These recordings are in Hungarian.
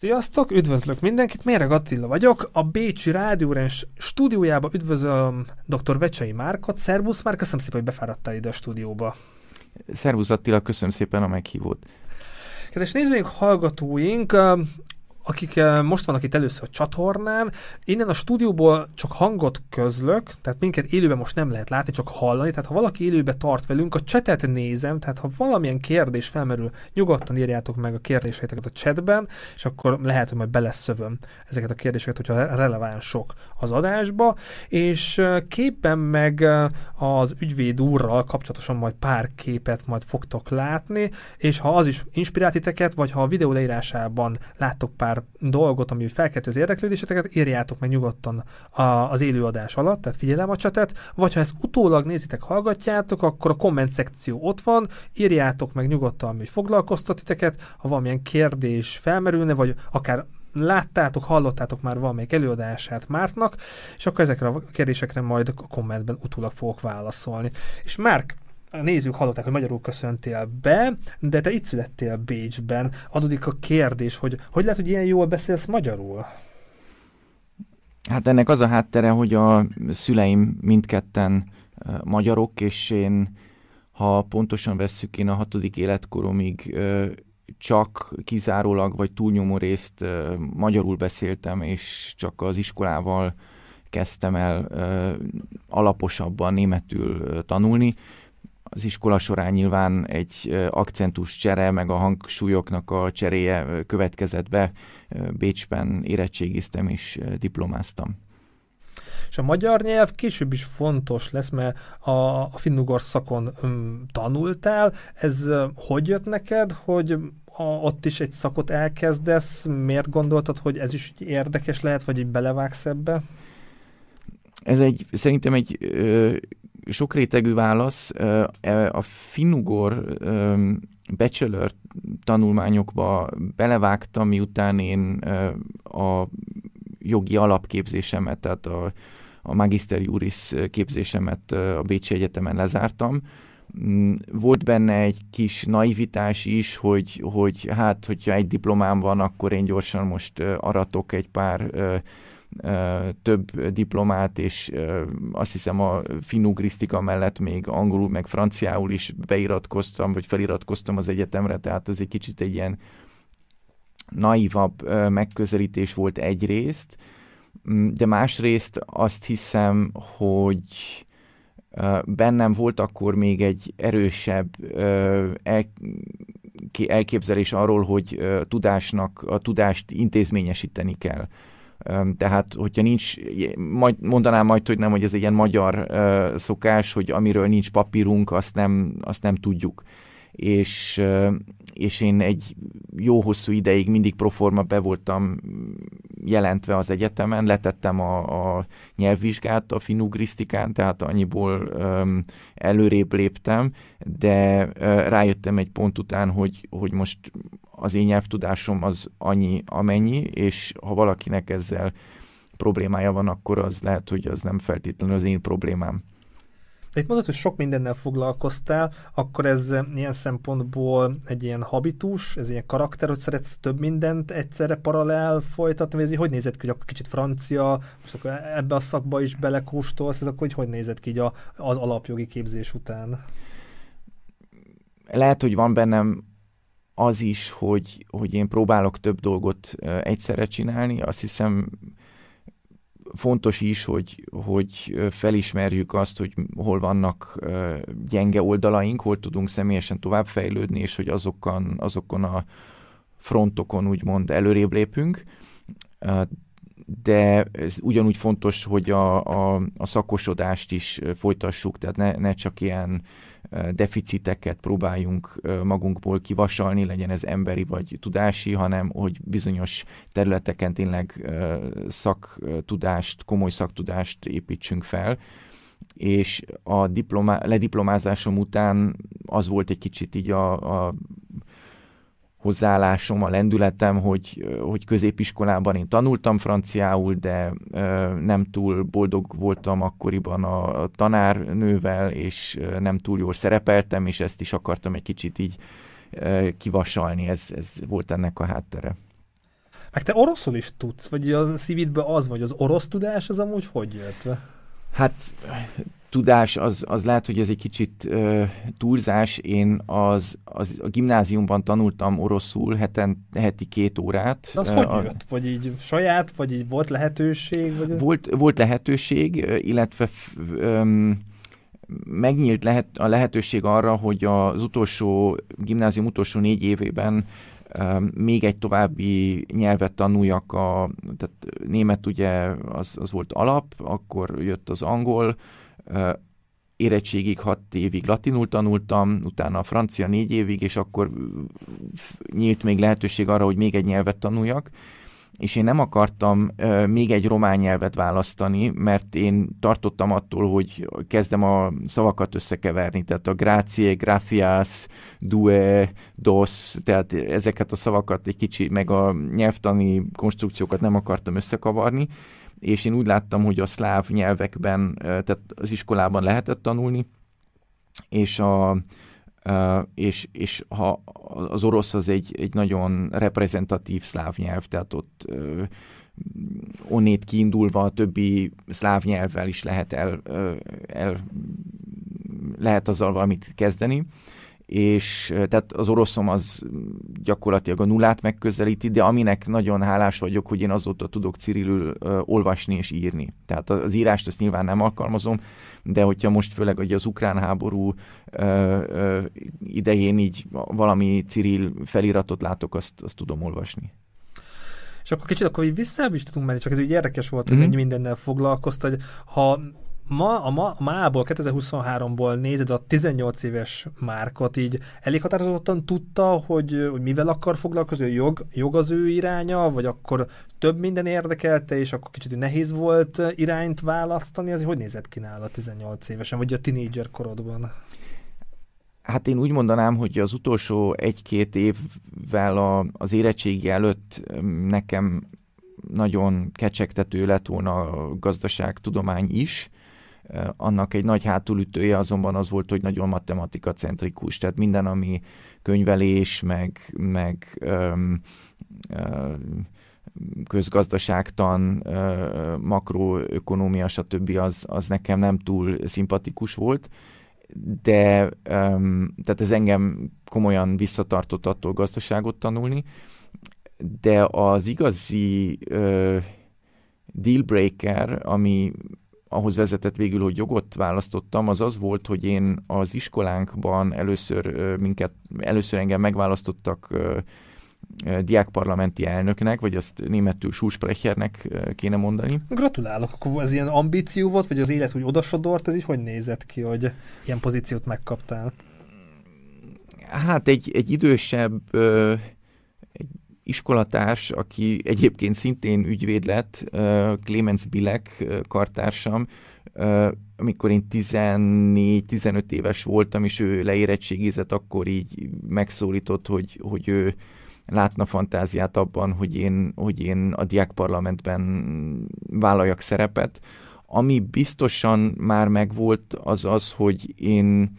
Sziasztok, üdvözlök mindenkit, Méreg Attila vagyok, a Bécsi Rádiórens stúdiójába üdvözlöm dr. Vecsei Márkot. Szervusz már, köszönöm szépen, hogy befáradtál ide a stúdióba. Szervusz Attila, köszönöm szépen a meghívót. Kedves nézőink, hallgatóink, akik eh, most vannak itt először a csatornán, innen a stúdióból csak hangot közlök, tehát minket élőben most nem lehet látni, csak hallani, tehát ha valaki élőben tart velünk, a csetet nézem, tehát ha valamilyen kérdés felmerül, nyugodtan írjátok meg a kérdéseiteket a chatben, és akkor lehet, hogy majd beleszövöm ezeket a kérdéseket, hogyha relevánsok az adásba, és eh, képen meg eh, az ügyvéd úrral kapcsolatosan majd pár képet majd fogtok látni, és ha az is inspirált vagy ha a videó leírásában láttok pár dolgot, ami felkelti az érdeklődéseteket, írjátok meg nyugodtan a, az élőadás alatt, tehát figyelem a csatet, vagy ha ezt utólag nézitek, hallgatjátok, akkor a komment szekció ott van, írjátok meg nyugodtan, hogy foglalkoztat titeket, ha valamilyen kérdés felmerülne, vagy akár láttátok, hallottátok már valamelyik előadását Mártnak, és akkor ezekre a kérdésekre majd a kommentben utólag fogok válaszolni. És Márk, a nézők hallották, hogy magyarul köszöntél be, de te itt születtél Bécsben. Adódik a kérdés, hogy hogy lehet, hogy ilyen jól beszélsz magyarul? Hát ennek az a háttere, hogy a szüleim mindketten magyarok, és én, ha pontosan vesszük, én a hatodik életkoromig csak kizárólag, vagy túlnyomó részt magyarul beszéltem, és csak az iskolával kezdtem el alaposabban németül tanulni az iskola során nyilván egy akcentus csere, meg a hangsúlyoknak a cseréje következett be. Bécsben érettségiztem és diplomáztam. És a magyar nyelv később is fontos lesz, mert a, a finnugor szakon um, tanultál. Ez uh, hogy jött neked, hogy a, ott is egy szakot elkezdesz? Miért gondoltad, hogy ez is érdekes lehet, vagy így belevágsz ebbe? Ez egy, szerintem egy ö, sokrétegű válasz. E, a finnugor bachelor tanulmányokba belevágtam, miután én a jogi alapképzésemet, tehát a, a Magister Juris képzésemet a Bécsi Egyetemen lezártam. Mm, volt benne egy kis naivitás is, hogy, hogy hát, hogyha egy diplomám van, akkor én gyorsan most aratok egy pár több diplomát, és azt hiszem a finugrisztika mellett még angolul, meg franciául is beiratkoztam, vagy feliratkoztam az egyetemre, tehát ez egy kicsit egy ilyen naivabb megközelítés volt egyrészt, mm, de másrészt azt hiszem, hogy bennem volt akkor még egy erősebb elképzelés arról, hogy tudásnak, a tudást intézményesíteni kell. Tehát, hogyha nincs, majd, mondanám majd, hogy nem, hogy ez egy ilyen magyar szokás, hogy amiről nincs papírunk, azt nem, azt nem tudjuk. És, és én egy jó hosszú ideig mindig proforma be voltam jelentve az egyetemen, letettem a, a nyelvvizsgát a finugrisztikán, tehát annyiból um, előrébb léptem, de uh, rájöttem egy pont után, hogy, hogy most az én nyelvtudásom az annyi, amennyi, és ha valakinek ezzel problémája van, akkor az lehet, hogy az nem feltétlenül az én problémám. De itt mondod, hogy sok mindennel foglalkoztál, akkor ez ilyen szempontból egy ilyen habitus, ez ilyen karakter, hogy szeretsz több mindent egyszerre paralel folytatni, ez hogy nézett ki, hogy akkor kicsit francia, most akkor ebbe a szakba is belekóstolsz, ez akkor hogy, hogy nézett ki a, az alapjogi képzés után? Lehet, hogy van bennem az is, hogy, hogy én próbálok több dolgot egyszerre csinálni. Azt hiszem fontos is, hogy, hogy felismerjük azt, hogy hol vannak gyenge oldalaink, hol tudunk személyesen továbbfejlődni, és hogy azokon, azokon a frontokon úgymond előrébb lépünk. De ez ugyanúgy fontos, hogy a, a, a szakosodást is folytassuk, tehát ne, ne csak ilyen deficiteket próbáljunk magunkból kivasalni, legyen ez emberi vagy tudási, hanem hogy bizonyos területeken tényleg szaktudást, komoly szaktudást építsünk fel. És a diplomá- lediplomázásom után az volt egy kicsit így a, a hozzáállásom, a lendületem, hogy, hogy középiskolában én tanultam franciául, de nem túl boldog voltam akkoriban a tanárnővel, és nem túl jól szerepeltem, és ezt is akartam egy kicsit így kivasalni, ez, ez volt ennek a háttere. Meg te oroszul is tudsz, vagy a szívidben az vagy, az orosz tudás az amúgy hogy jött? Hát tudás, az, az lehet, hogy ez egy kicsit uh, túlzás. Én az, az a gimnáziumban tanultam oroszul heten, heti két órát. De az uh, hogy a, jött? Vagy így saját, vagy így volt lehetőség? Vagy volt, volt lehetőség, illetve um, megnyílt lehet, a lehetőség arra, hogy az utolsó, gimnázium utolsó négy évében még egy további nyelvet tanuljak, a, tehát német ugye az, az volt alap, akkor jött az angol, érettségig hat évig latinul tanultam, utána a francia négy évig, és akkor nyílt még lehetőség arra, hogy még egy nyelvet tanuljak, és én nem akartam még egy román nyelvet választani, mert én tartottam attól, hogy kezdem a szavakat összekeverni, tehát a grazie, gracias, due, dos, tehát ezeket a szavakat egy kicsi, meg a nyelvtani konstrukciókat nem akartam összekavarni, és én úgy láttam, hogy a szláv nyelvekben, tehát az iskolában lehetett tanulni, és a, Uh, és, és ha az orosz az egy, egy nagyon reprezentatív szláv nyelv, tehát ott uh, onnét kiindulva a többi szláv nyelvvel is lehet el, uh, el lehet azzal valamit kezdeni és tehát az oroszom az gyakorlatilag a nullát megközelíti, de aminek nagyon hálás vagyok, hogy én azóta tudok cirilül uh, olvasni és írni. Tehát az írást ezt nyilván nem alkalmazom, de hogyha most főleg hogy az ukrán háború uh, uh, idején így valami ciril feliratot látok, azt, azt tudom olvasni. És akkor kicsit akkor így visszább is tudunk menni, csak ez úgy érdekes volt, hogy mm-hmm. mindennel foglalkozta, hogy ha ma, a, ma, a mából, 2023-ból nézed a 18 éves Márkot, így elég határozottan tudta, hogy, hogy mivel akar foglalkozni, jog, jog az ő iránya, vagy akkor több minden érdekelte, és akkor kicsit nehéz volt irányt választani, az hogy nézett ki nála 18 évesen, vagy a tinédzser korodban? Hát én úgy mondanám, hogy az utolsó egy-két évvel a, az érettségi előtt nekem nagyon kecsegtető lett volna a gazdaságtudomány is, annak egy nagy hátulütője azonban az volt, hogy nagyon matematika centrikus, tehát minden, ami könyvelés, meg, meg öm, öm, közgazdaságtan, makroökonómia, stb. Az, az nekem nem túl szimpatikus volt, de tehát ez engem komolyan visszatartott attól gazdaságot tanulni, de az igazi dealbreaker, ami ahhoz vezetett végül, hogy jogot választottam, az az volt, hogy én az iskolánkban először minket, először engem megválasztottak diákparlamenti elnöknek, vagy azt németül Schulsprechernek kéne mondani. Gratulálok, akkor ez ilyen ambíció volt, vagy az élet úgy odasodort, ez így hogy nézett ki, hogy ilyen pozíciót megkaptál? Hát egy, egy idősebb iskolatárs, aki egyébként szintén ügyvéd lett, Clemens Bilek kartársam, amikor én 14-15 éves voltam, és ő leérettségizett, akkor így megszólított, hogy, hogy ő látna fantáziát abban, hogy én, hogy én a diákparlamentben vállaljak szerepet. Ami biztosan már megvolt, az az, hogy én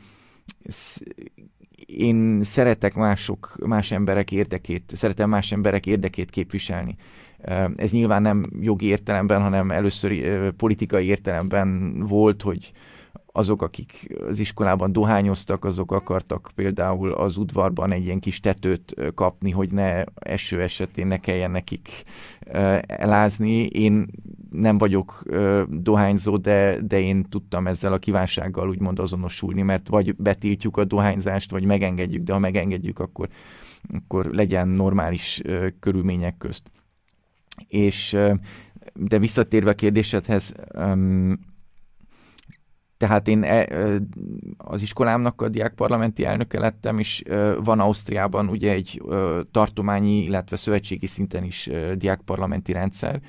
én szeretek mások, más emberek érdekét, szeretem más emberek érdekét képviselni. Ez nyilván nem jogi értelemben, hanem először politikai értelemben volt, hogy azok, akik az iskolában dohányoztak, azok akartak például az udvarban egy ilyen kis tetőt kapni, hogy ne eső esetén ne kelljen nekik elázni. Én nem vagyok dohányzó, de, de én tudtam ezzel a kívánsággal úgymond azonosulni, mert vagy betiltjuk a dohányzást, vagy megengedjük, de ha megengedjük, akkor, akkor legyen normális körülmények közt. És de visszatérve a kérdésedhez, tehát én e, az iskolámnak a diákparlamenti elnöke lettem, és van Ausztriában ugye egy tartományi, illetve szövetségi szinten is diákparlamenti rendszer,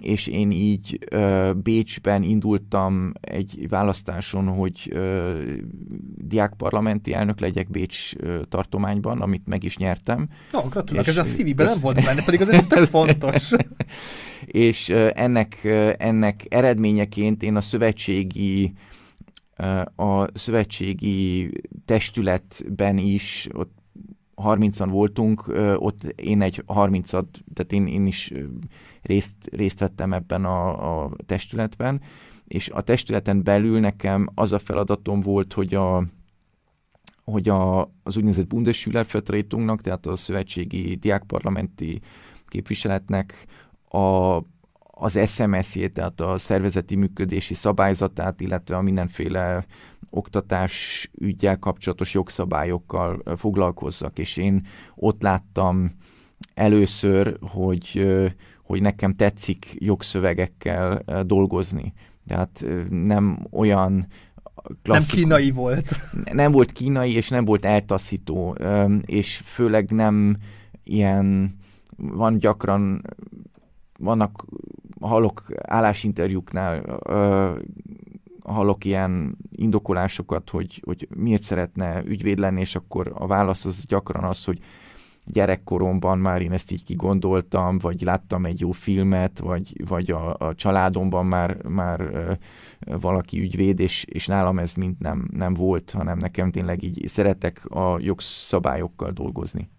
és én így Bécsben indultam egy választáson, hogy diákparlamenti elnök legyek Bécs tartományban, amit meg is nyertem. No, gratulálok, ez a CV-ben nem volt benne, pedig az ez tök fontos. és ennek, ennek eredményeként én a szövetségi a szövetségi testületben is ott 30-an voltunk, ott én egy 30-at, tehát én, én is részt, részt vettem ebben a, a testületben, és a testületen belül nekem az a feladatom volt, hogy a hogy a, az úgynevezett Bundesschülervertretungnak, tehát a szövetségi diákparlamenti képviseletnek a, az SMS-jét, tehát a szervezeti működési szabályzatát, illetve a mindenféle oktatás ügyel kapcsolatos jogszabályokkal foglalkozzak, és én ott láttam először, hogy, hogy nekem tetszik jogszövegekkel dolgozni. Tehát nem olyan klasszik, Nem kínai volt. Nem volt kínai, és nem volt eltaszító, és főleg nem ilyen, van gyakran, vannak, hallok állásinterjúknál, hallok ilyen indokolásokat, hogy, hogy miért szeretne ügyvéd lenni, és akkor a válasz az gyakran az, hogy gyerekkoromban már én ezt így kigondoltam, vagy láttam egy jó filmet, vagy, vagy a, a családomban már, már ö, valaki ügyvéd, és, és nálam ez mind nem, nem volt, hanem nekem tényleg így szeretek a jogszabályokkal dolgozni.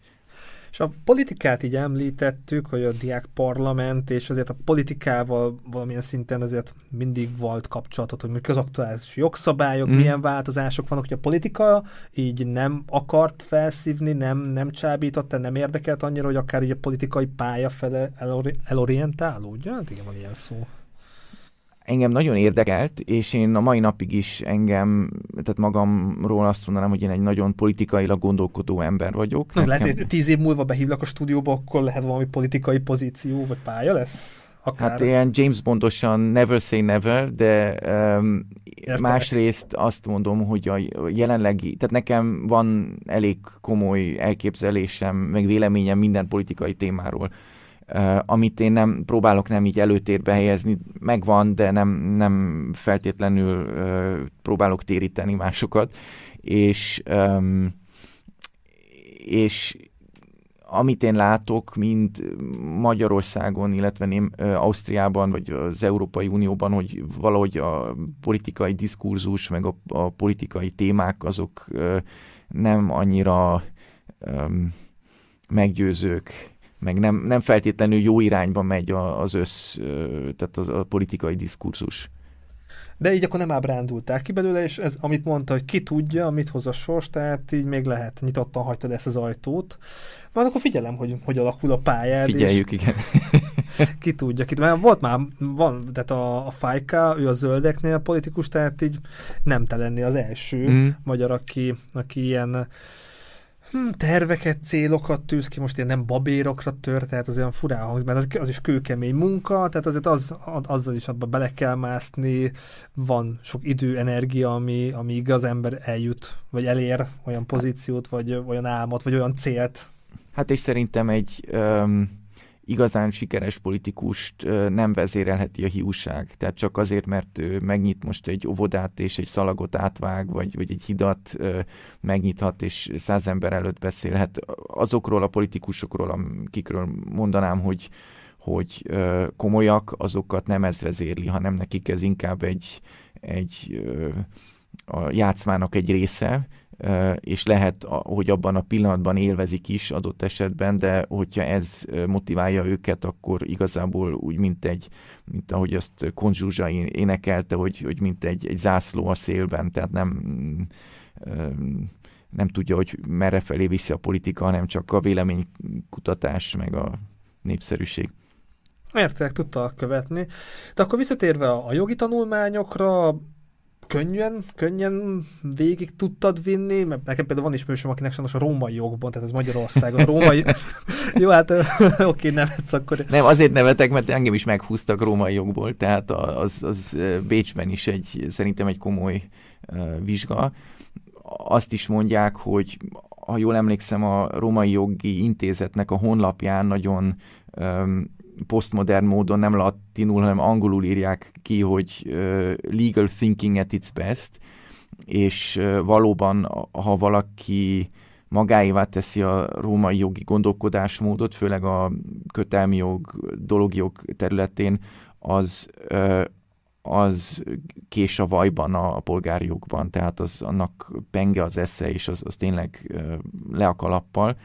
És a politikát így említettük, hogy a diák parlament, és azért a politikával valamilyen szinten azért mindig volt kapcsolatot, hogy az aktuális jogszabályok, mm. milyen változások vannak, hogy a politika így nem akart felszívni, nem, nem csábította, nem érdekelt annyira, hogy akár így a politikai pálya fele elori- elorientálódjon? Hát igen, van ilyen szó engem nagyon érdekelt, és én a mai napig is engem, tehát magamról azt mondanám, hogy én egy nagyon politikailag gondolkodó ember vagyok. Na, Nekem... Lehet, hogy tíz év múlva behívlak a stúdióba, akkor lehet valami politikai pozíció vagy pálya lesz? Akár. Hát ilyen James Bondosan never say never, de um, másrészt azt mondom, hogy a jelenlegi, tehát nekem van elég komoly elképzelésem, meg véleményem minden politikai témáról amit én nem próbálok nem így előtérbe helyezni, megvan, de nem, nem feltétlenül próbálok téríteni másokat, és, és amit én látok, mind Magyarországon, illetve Ném, Ausztriában, vagy az Európai Unióban, hogy valahogy a politikai diskurzus, meg a, a politikai témák, azok nem annyira um, meggyőzők meg nem, nem feltétlenül jó irányba megy az össz, tehát az, a politikai diskurzus. De így akkor nem ábrándulták ki belőle, és ez, amit mondta, hogy ki tudja, mit hoz a sors, tehát így még lehet, nyitottan hagytad ezt az ajtót. Már akkor figyelem, hogy hogy alakul a pályád. Figyeljük, és igen. ki tudja, ki tudja. Volt már, van, tehát a, a Fajka, ő a zöldeknél politikus, tehát így nem te lenni az első mm. magyar, aki, aki ilyen hm, terveket, célokat tűz ki, most ilyen nem babérokra tör, tehát az olyan furán hangzik, mert az, az is kőkemény munka, tehát azért az, azzal is abba bele kell mászni, van sok idő, energia, ami, amíg az ember eljut, vagy elér olyan pozíciót, vagy olyan álmot, vagy olyan célt. Hát és szerintem egy um, igazán sikeres politikust nem vezérelheti a hiúság. Tehát csak azért, mert ő megnyit most egy óvodát és egy szalagot átvág, vagy, vagy egy hidat megnyithat, és száz ember előtt beszélhet. Azokról a politikusokról, akikről mondanám, hogy hogy komolyak, azokat nem ez vezérli, hanem nekik ez inkább egy, egy a játszmának egy része, és lehet, hogy abban a pillanatban élvezik is adott esetben, de hogyha ez motiválja őket, akkor igazából úgy, mint egy, mint ahogy azt Konzsuzsa énekelte, hogy, hogy mint egy, egy zászló a szélben, tehát nem nem tudja, hogy merre felé viszi a politika, hanem csak a véleménykutatás, meg a népszerűség. Értek, tudta követni. De akkor visszatérve a jogi tanulmányokra, könnyen, könnyen végig tudtad vinni, mert nekem például van ismerősöm, akinek sajnos a római jogban, tehát ez Magyarországon, a római... Jó, hát oké, okay, nevetsz akkor. Nem, azért nevetek, mert engem is meghúztak római jogból, tehát az, az Bécsben is egy, szerintem egy komoly uh, vizsga. Azt is mondják, hogy ha jól emlékszem, a Római Jogi Intézetnek a honlapján nagyon um, posztmodern módon nem latinul, hanem angolul írják ki, hogy uh, legal thinking at its best, és uh, valóban, ha valaki magáévá teszi a római jogi gondolkodásmódot, főleg a kötelmi jog, dologjog területén, az uh, az kés a vajban a, a polgári jogban, tehát az annak penge az esze, és az, az tényleg le a kalappal.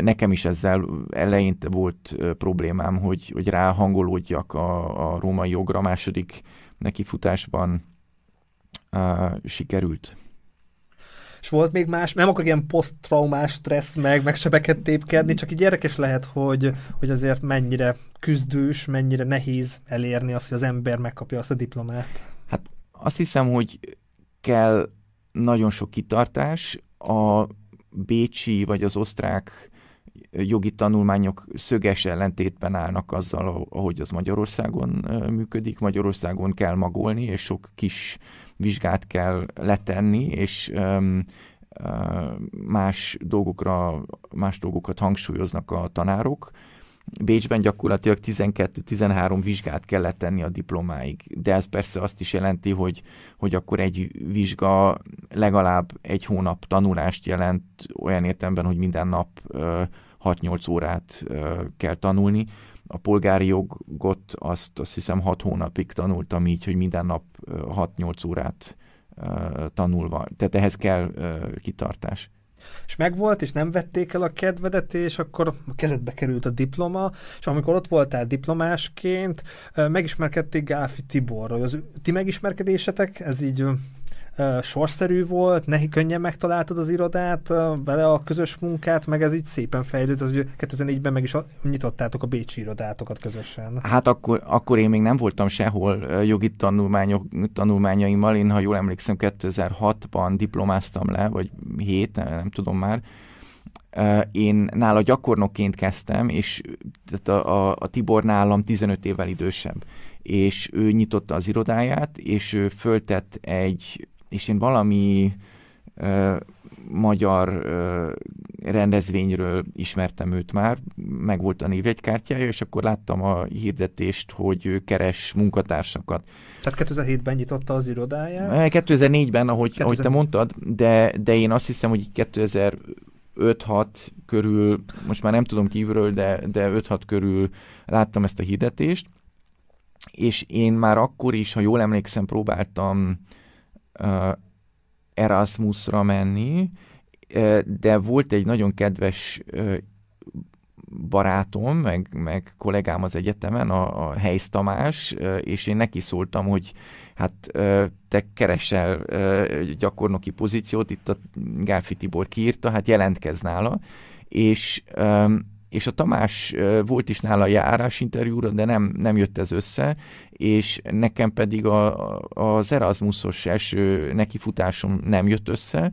Nekem is ezzel eleinte volt problémám, hogy, hogy ráhangolódjak a, a római jogra, második nekifutásban uh, sikerült. És volt még más, nem akar ilyen posztraumás stressz meg, meg sebeket tépkedni, csak így érdekes lehet, hogy, hogy azért mennyire küzdős, mennyire nehéz elérni azt, hogy az ember megkapja azt a diplomát. Hát azt hiszem, hogy kell nagyon sok kitartás. A bécsi vagy az osztrák jogi tanulmányok szöges ellentétben állnak azzal, ahogy az Magyarországon működik. Magyarországon kell magolni, és sok kis vizsgát kell letenni, és más dolgokra, más dolgokat hangsúlyoznak a tanárok. Bécsben gyakorlatilag 12-13 vizsgát kellett tenni a diplomáig, de ez persze azt is jelenti, hogy, hogy akkor egy vizsga legalább egy hónap tanulást jelent, olyan értelemben, hogy minden nap 6-8 órát kell tanulni. A polgári jogot azt, azt hiszem 6 hónapig tanultam így, hogy minden nap 6-8 órát tanulva. Tehát ehhez kell kitartás. És megvolt, és nem vették el a kedvedet, és akkor a kezedbe került a diploma, és amikor ott voltál diplomásként, megismerkedték Gáfi Tiborról. Az ti megismerkedésetek, ez így sorszerű volt, nehi könnyen megtaláltad az irodát, vele a közös munkát, meg ez így szépen fejlődött, hogy 2004-ben meg is nyitottátok a Bécsi irodátokat közösen. Hát akkor, akkor én még nem voltam sehol jogi tanulmányok, tanulmányaimmal, én ha jól emlékszem 2006-ban diplomáztam le, vagy 7, nem tudom már, én nála gyakornokként kezdtem, és tehát a, a, a Tibor nálam 15 évvel idősebb. És ő nyitotta az irodáját, és ő föltett egy és én valami ö, magyar ö, rendezvényről ismertem őt már, meg volt a névjegykártyája, és akkor láttam a hirdetést, hogy ő keres munkatársakat. Tehát 2007-ben nyitotta az irodáját? 2004-ben, ahogy, 2004. ahogy te mondtad, de, de én azt hiszem, hogy 2000 5-6 körül, most már nem tudom kívülről, de, de 5-6 körül láttam ezt a hirdetést, és én már akkor is, ha jól emlékszem, próbáltam uh, Erasmusra menni, de volt egy nagyon kedves barátom, meg, meg kollégám az egyetemen, a, a Helysz Tamás, és én neki szóltam, hogy hát te keresel gyakornoki pozíciót, itt a Gáfi Tibor kiírta, hát jelentkezz nála, és és a Tamás volt is nála járás interjúra, de nem, nem jött ez össze, és nekem pedig a, az Erasmusos első nekifutásom nem jött össze,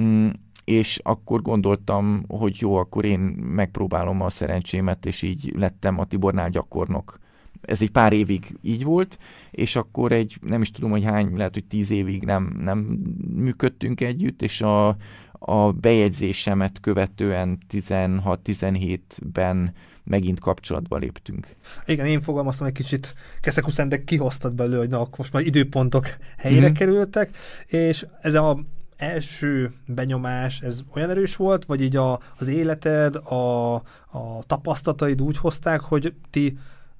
mm, és akkor gondoltam, hogy jó, akkor én megpróbálom a szerencsémet, és így lettem a Tibornál gyakornok. Ez egy pár évig így volt, és akkor egy, nem is tudom, hogy hány, lehet, hogy tíz évig nem, nem működtünk együtt, és a, a bejegyzésemet követően 16-17-ben megint kapcsolatba léptünk. Igen, én fogalmaztam egy kicsit keszekuszán, de kihoztad belőle, hogy na, akkor most már időpontok helyre mm-hmm. kerültek, és ez a első benyomás, ez olyan erős volt, vagy így a, az életed, a, a tapasztalataid úgy hozták, hogy ti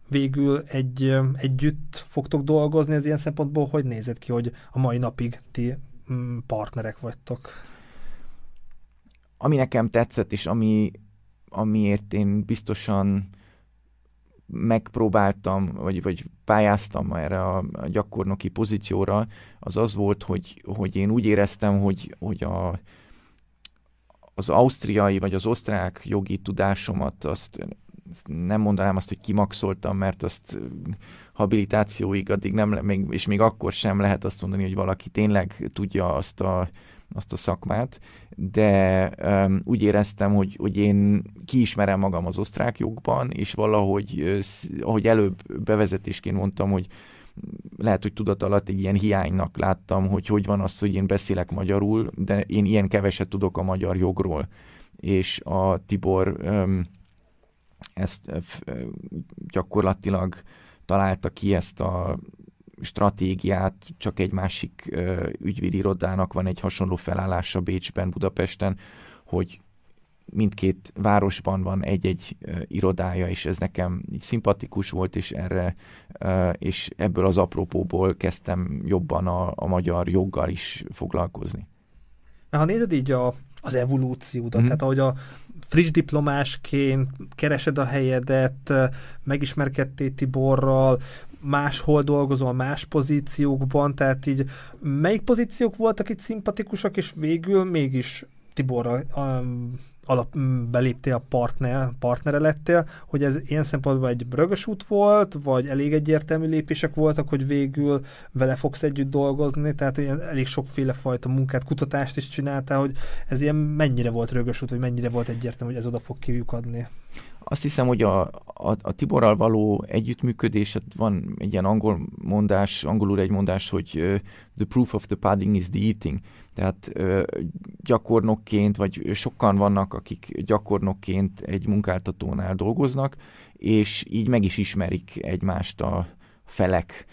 végül egy, együtt fogtok dolgozni az ilyen szempontból, hogy nézett ki, hogy a mai napig ti mm, partnerek vagytok? Ami nekem tetszett, és ami, amiért én biztosan megpróbáltam, vagy, vagy pályáztam erre a, a gyakornoki pozícióra, az az volt, hogy, hogy én úgy éreztem, hogy, hogy a, az ausztriai vagy az osztrák jogi tudásomat azt nem mondanám azt, hogy kimaxoltam, mert azt habilitációig addig nem, még, és még akkor sem lehet azt mondani, hogy valaki tényleg tudja azt a azt a szakmát, de um, úgy éreztem, hogy, hogy én kiismerem magam az osztrák jogban, és valahogy, ahogy előbb bevezetésként mondtam, hogy lehet, hogy tudat alatt egy ilyen hiánynak láttam, hogy hogy van az, hogy én beszélek magyarul, de én ilyen keveset tudok a magyar jogról. És a Tibor um, ezt gyakorlatilag találta ki ezt a stratégiát, csak egy másik ügyvédi irodának van egy hasonló felállása Bécsben, Budapesten, hogy mindkét városban van egy-egy irodája, és ez nekem így szimpatikus volt, és erre, és ebből az apropóból kezdtem jobban a, a magyar joggal is foglalkozni. Na, ha nézed így a, az evolúciódat, mm. tehát ahogy a friss diplomásként keresed a helyedet, megismerkedtél Tiborral, máshol dolgozol, más pozíciókban, tehát így melyik pozíciók voltak itt szimpatikusak, és végül mégis Tiborra um, alap, beléptél a partner, partnere lettél, hogy ez ilyen szempontból egy brögös út volt, vagy elég egyértelmű lépések voltak, hogy végül vele fogsz együtt dolgozni, tehát ilyen elég sokféle fajta munkát, kutatást is csináltál, hogy ez ilyen mennyire volt rögös út, vagy mennyire volt egyértelmű, hogy ez oda fog kiukadni. Azt hiszem, hogy a, a, a Tiborral való együttműködés, van egy ilyen angol mondás, angolul egy mondás, hogy the proof of the pudding is the eating. Tehát gyakornokként, vagy sokan vannak, akik gyakornokként egy munkáltatónál dolgoznak, és így meg is ismerik egymást a felek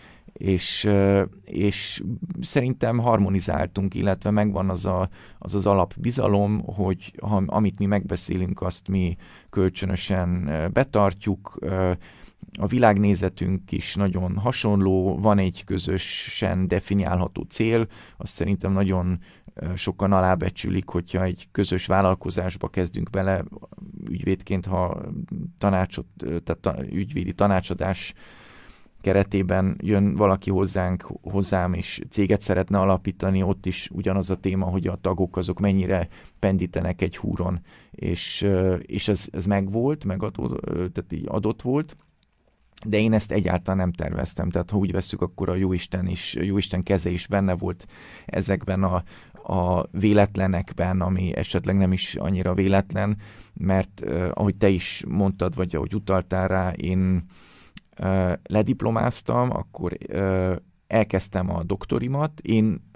és, és szerintem harmonizáltunk, illetve megvan az a, az, az alapbizalom, hogy ha, amit mi megbeszélünk, azt mi kölcsönösen betartjuk, a világnézetünk is nagyon hasonló, van egy közösen definiálható cél, azt szerintem nagyon sokan alábecsülik, hogyha egy közös vállalkozásba kezdünk bele, ügyvédként, ha tanácsot, tehát ügyvédi tanácsadás keretében jön valaki hozzánk, hozzám, és céget szeretne alapítani, ott is ugyanaz a téma, hogy a tagok azok mennyire pendítenek egy húron, és, és ez, ez megvolt, megadott, tehát így adott volt, de én ezt egyáltalán nem terveztem, tehát ha úgy veszük, akkor a Jóisten is, Jóisten keze is benne volt ezekben a, a véletlenekben, ami esetleg nem is annyira véletlen, mert ahogy te is mondtad, vagy ahogy utaltál rá, én lediplomáztam, akkor elkezdtem a doktorimat. Én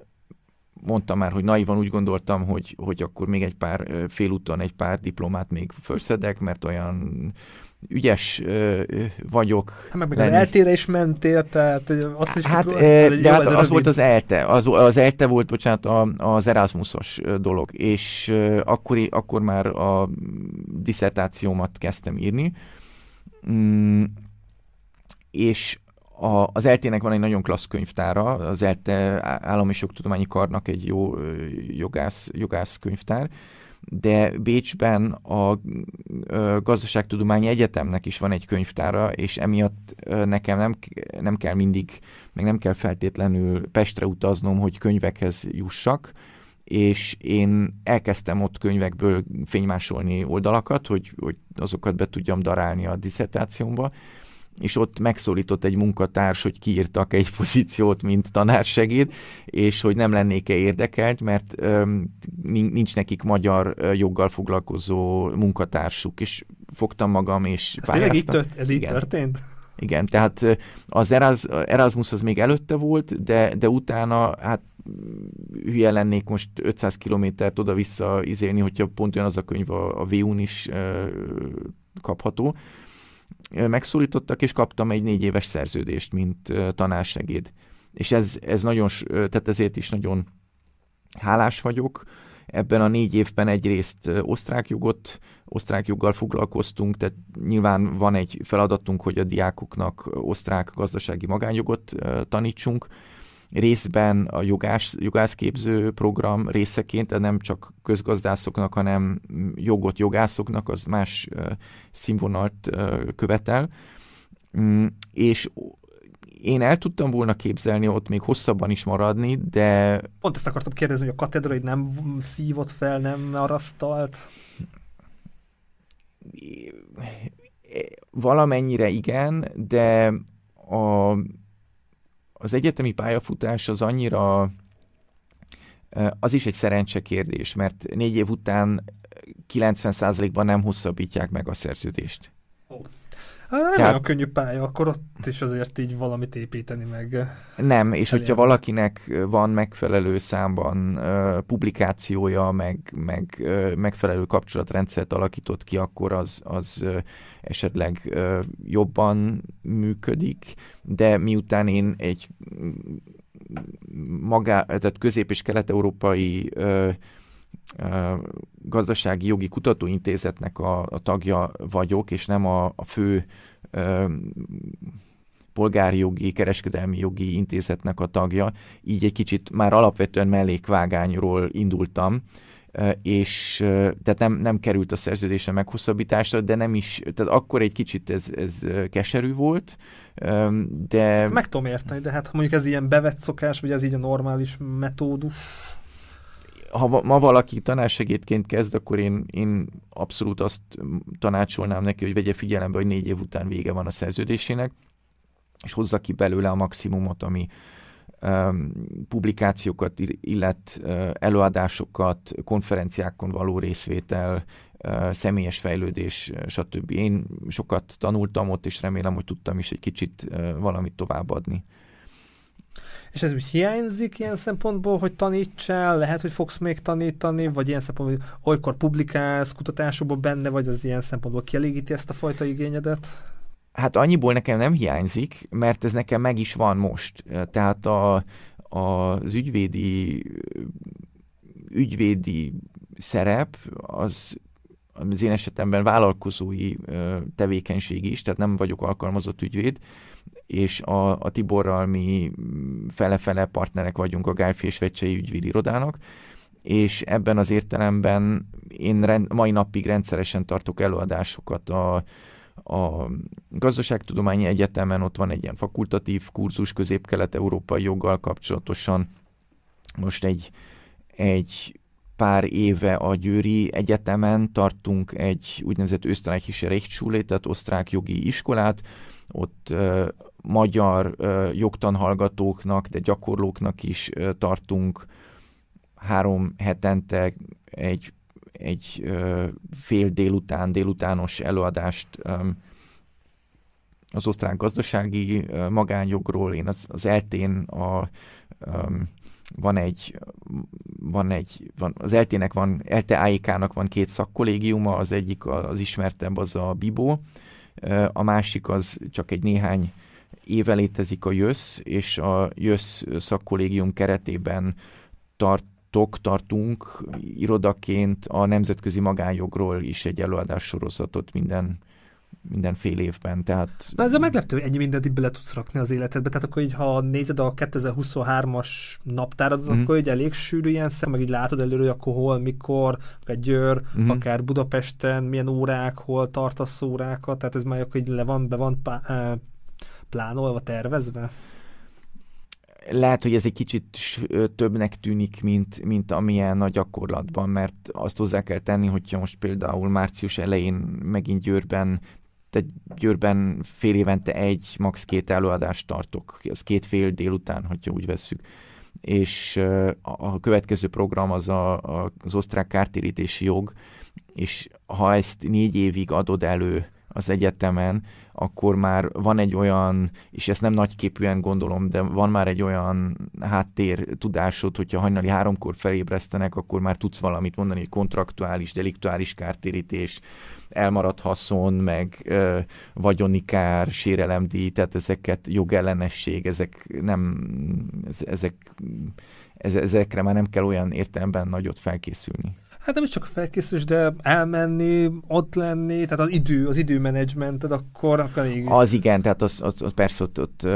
mondtam már, hogy naivan úgy gondoltam, hogy, hogy akkor még egy pár félúton egy pár diplomát még felszedek, mert olyan ügyes ö, vagyok. Hát meg, meg az eltére is mentél, tehát azt is hát, e, de hát az, az volt az ELTE, az, az ELTE volt, bocsánat, a, az Erasmusos dolog, és akkor, akkor már a diszertációmat kezdtem írni. És a, az ELTE-nek van egy nagyon klassz könyvtára, az ELTE Állami és Jogtudományi Karnak egy jó jogász, jogász könyvtár, de Bécsben a Gazdaságtudományi Egyetemnek is van egy könyvtára, és emiatt nekem nem, nem kell mindig, meg nem kell feltétlenül Pestre utaznom, hogy könyvekhez jussak, és én elkezdtem ott könyvekből fénymásolni oldalakat, hogy, hogy azokat be tudjam darálni a diszertációmba, és ott megszólított egy munkatárs, hogy kiírtak egy pozíciót, mint tanársegéd, és hogy nem lennék-e érdekelt, mert nincs nekik magyar joggal foglalkozó munkatársuk, és fogtam magam, és ez. Így tört, ez így Igen. történt? Igen, tehát az Erasmus az még előtte volt, de, de utána hát hülye lennék most 500 kilométert oda-vissza izélni, hogyha pont olyan az a könyv a, a VU-n is ö, kapható megszólítottak, és kaptam egy négy éves szerződést, mint tanársegéd. És ez, ez nagyon, tehát ezért is nagyon hálás vagyok. Ebben a négy évben egyrészt osztrák jogot, osztrák joggal foglalkoztunk, tehát nyilván van egy feladatunk, hogy a diákoknak osztrák gazdasági magánjogot tanítsunk, részben a jogás, jogászképző program részeként, de nem csak közgazdászoknak, hanem jogot jogászoknak, az más színvonalt követel. Mm, és én el tudtam volna képzelni ott még hosszabban is maradni, de... Pont ezt akartam kérdezni, hogy a katedrai nem szívott fel, nem arasztalt? Valamennyire igen, de a az egyetemi pályafutás az annyira, az is egy szerencse kérdés, mert négy év után 90%-ban nem hosszabbítják meg a szerződést. Nem Tehát, olyan könnyű pálya, akkor ott is azért így valamit építeni meg. Nem, és elérni. hogyha valakinek van megfelelő számban uh, publikációja, meg, meg uh, megfelelő kapcsolatrendszert alakított ki, akkor az, az uh, esetleg uh, jobban működik, de miután én egy magá, tehát közép- és kelet-európai uh, gazdasági jogi kutatóintézetnek a, a tagja vagyok, és nem a, a fő polgári jogi, kereskedelmi jogi intézetnek a tagja, így egy kicsit már alapvetően mellékvágányról indultam, és tehát nem, nem került a szerződése meghosszabbításra, de nem is, tehát akkor egy kicsit ez, ez keserű volt, de... Ezt meg tudom érteni, de hát ha mondjuk ez ilyen bevett szokás, vagy ez így a normális metódus? Ha ma valaki tanársegédként kezd, akkor én, én abszolút azt tanácsolnám neki, hogy vegye figyelembe, hogy négy év után vége van a szerződésének, és hozza ki belőle a maximumot, ami, publikációkat illet, előadásokat, konferenciákon való részvétel, személyes fejlődés, stb. Én sokat tanultam ott, és remélem, hogy tudtam is egy kicsit valamit továbbadni. És ez úgy hiányzik ilyen szempontból, hogy tanítsál, lehet, hogy fogsz még tanítani, vagy ilyen szempontból, hogy olykor publikálsz, kutatásokban benne, vagy az ilyen szempontból kielégíti ezt a fajta igényedet? Hát annyiból nekem nem hiányzik, mert ez nekem meg is van most. Tehát a, a, az ügyvédi ügyvédi szerep az az én esetemben vállalkozói tevékenység is, tehát nem vagyok alkalmazott ügyvéd, és a, a Tiborral mi fele-fele partnerek vagyunk a Gálfi és Vecsei ügyvédi irodának, és ebben az értelemben én rend, mai napig rendszeresen tartok előadásokat a, a Gazdaságtudományi Egyetemen ott van egy ilyen fakultatív kurzus közép-kelet-európai joggal kapcsolatosan. Most egy, egy pár éve a Győri Egyetemen tartunk egy úgynevezett Österreichische Rechtsschule, tehát osztrák jogi iskolát, ott uh, magyar uh, jogtanhallgatóknak, de gyakorlóknak is uh, tartunk három hetente egy egy ö, fél délután, délutános előadást ö, az osztrák gazdasági ö, magányjogról. Én az, az eltén a, ö, van egy, van egy, van, az eltének van, ELTE AIK-nak van két szakkollégiuma, az egyik az ismertebb, az a BIBO, a másik az csak egy néhány éve létezik a JÖSZ, és a JÖSZ szakkollégium keretében tart tartok, tartunk irodaként a nemzetközi magánjogról is egy előadás sorozatot minden minden fél évben, tehát... Na ez a meglepő, hogy ennyi mindent bele tudsz rakni az életedbe, tehát akkor így, ha nézed a 2023-as naptáradat, mm. akkor így elég sűrű ilyen szem, meg így látod előre, hogy akkor hol, mikor, akár Győr, mm. akár Budapesten, milyen órák, hol tartasz órákat, tehát ez már akkor így le van, be van pá, eh, plánolva, tervezve? lehet, hogy ez egy kicsit többnek tűnik, mint, mint amilyen a gyakorlatban, mert azt hozzá kell tenni, hogyha most például március elején megint Győrben tehát Győrben fél évente egy, max. két előadást tartok, az két fél délután, hogyha úgy vesszük. És a következő program az a, az osztrák kártérítési jog, és ha ezt négy évig adod elő az egyetemen, akkor már van egy olyan, és ezt nem nagyképűen gondolom, de van már egy olyan háttér tudásod, hogyha hajnali háromkor felébresztenek, akkor már tudsz valamit mondani, hogy kontraktuális, deliktuális kártérítés, elmaradt haszon, meg ö, vagyoni kár, sérelemdíj, tehát ezeket jogellenesség, ezek nem, ezek, ezekre már nem kell olyan értelemben nagyot felkészülni. Hát nem is csak felkészülés, de elmenni, ott lenni, tehát az idő, az időmenedzsmented akkor, akkor elég... Az igen, tehát az, az, az persze ott, ott,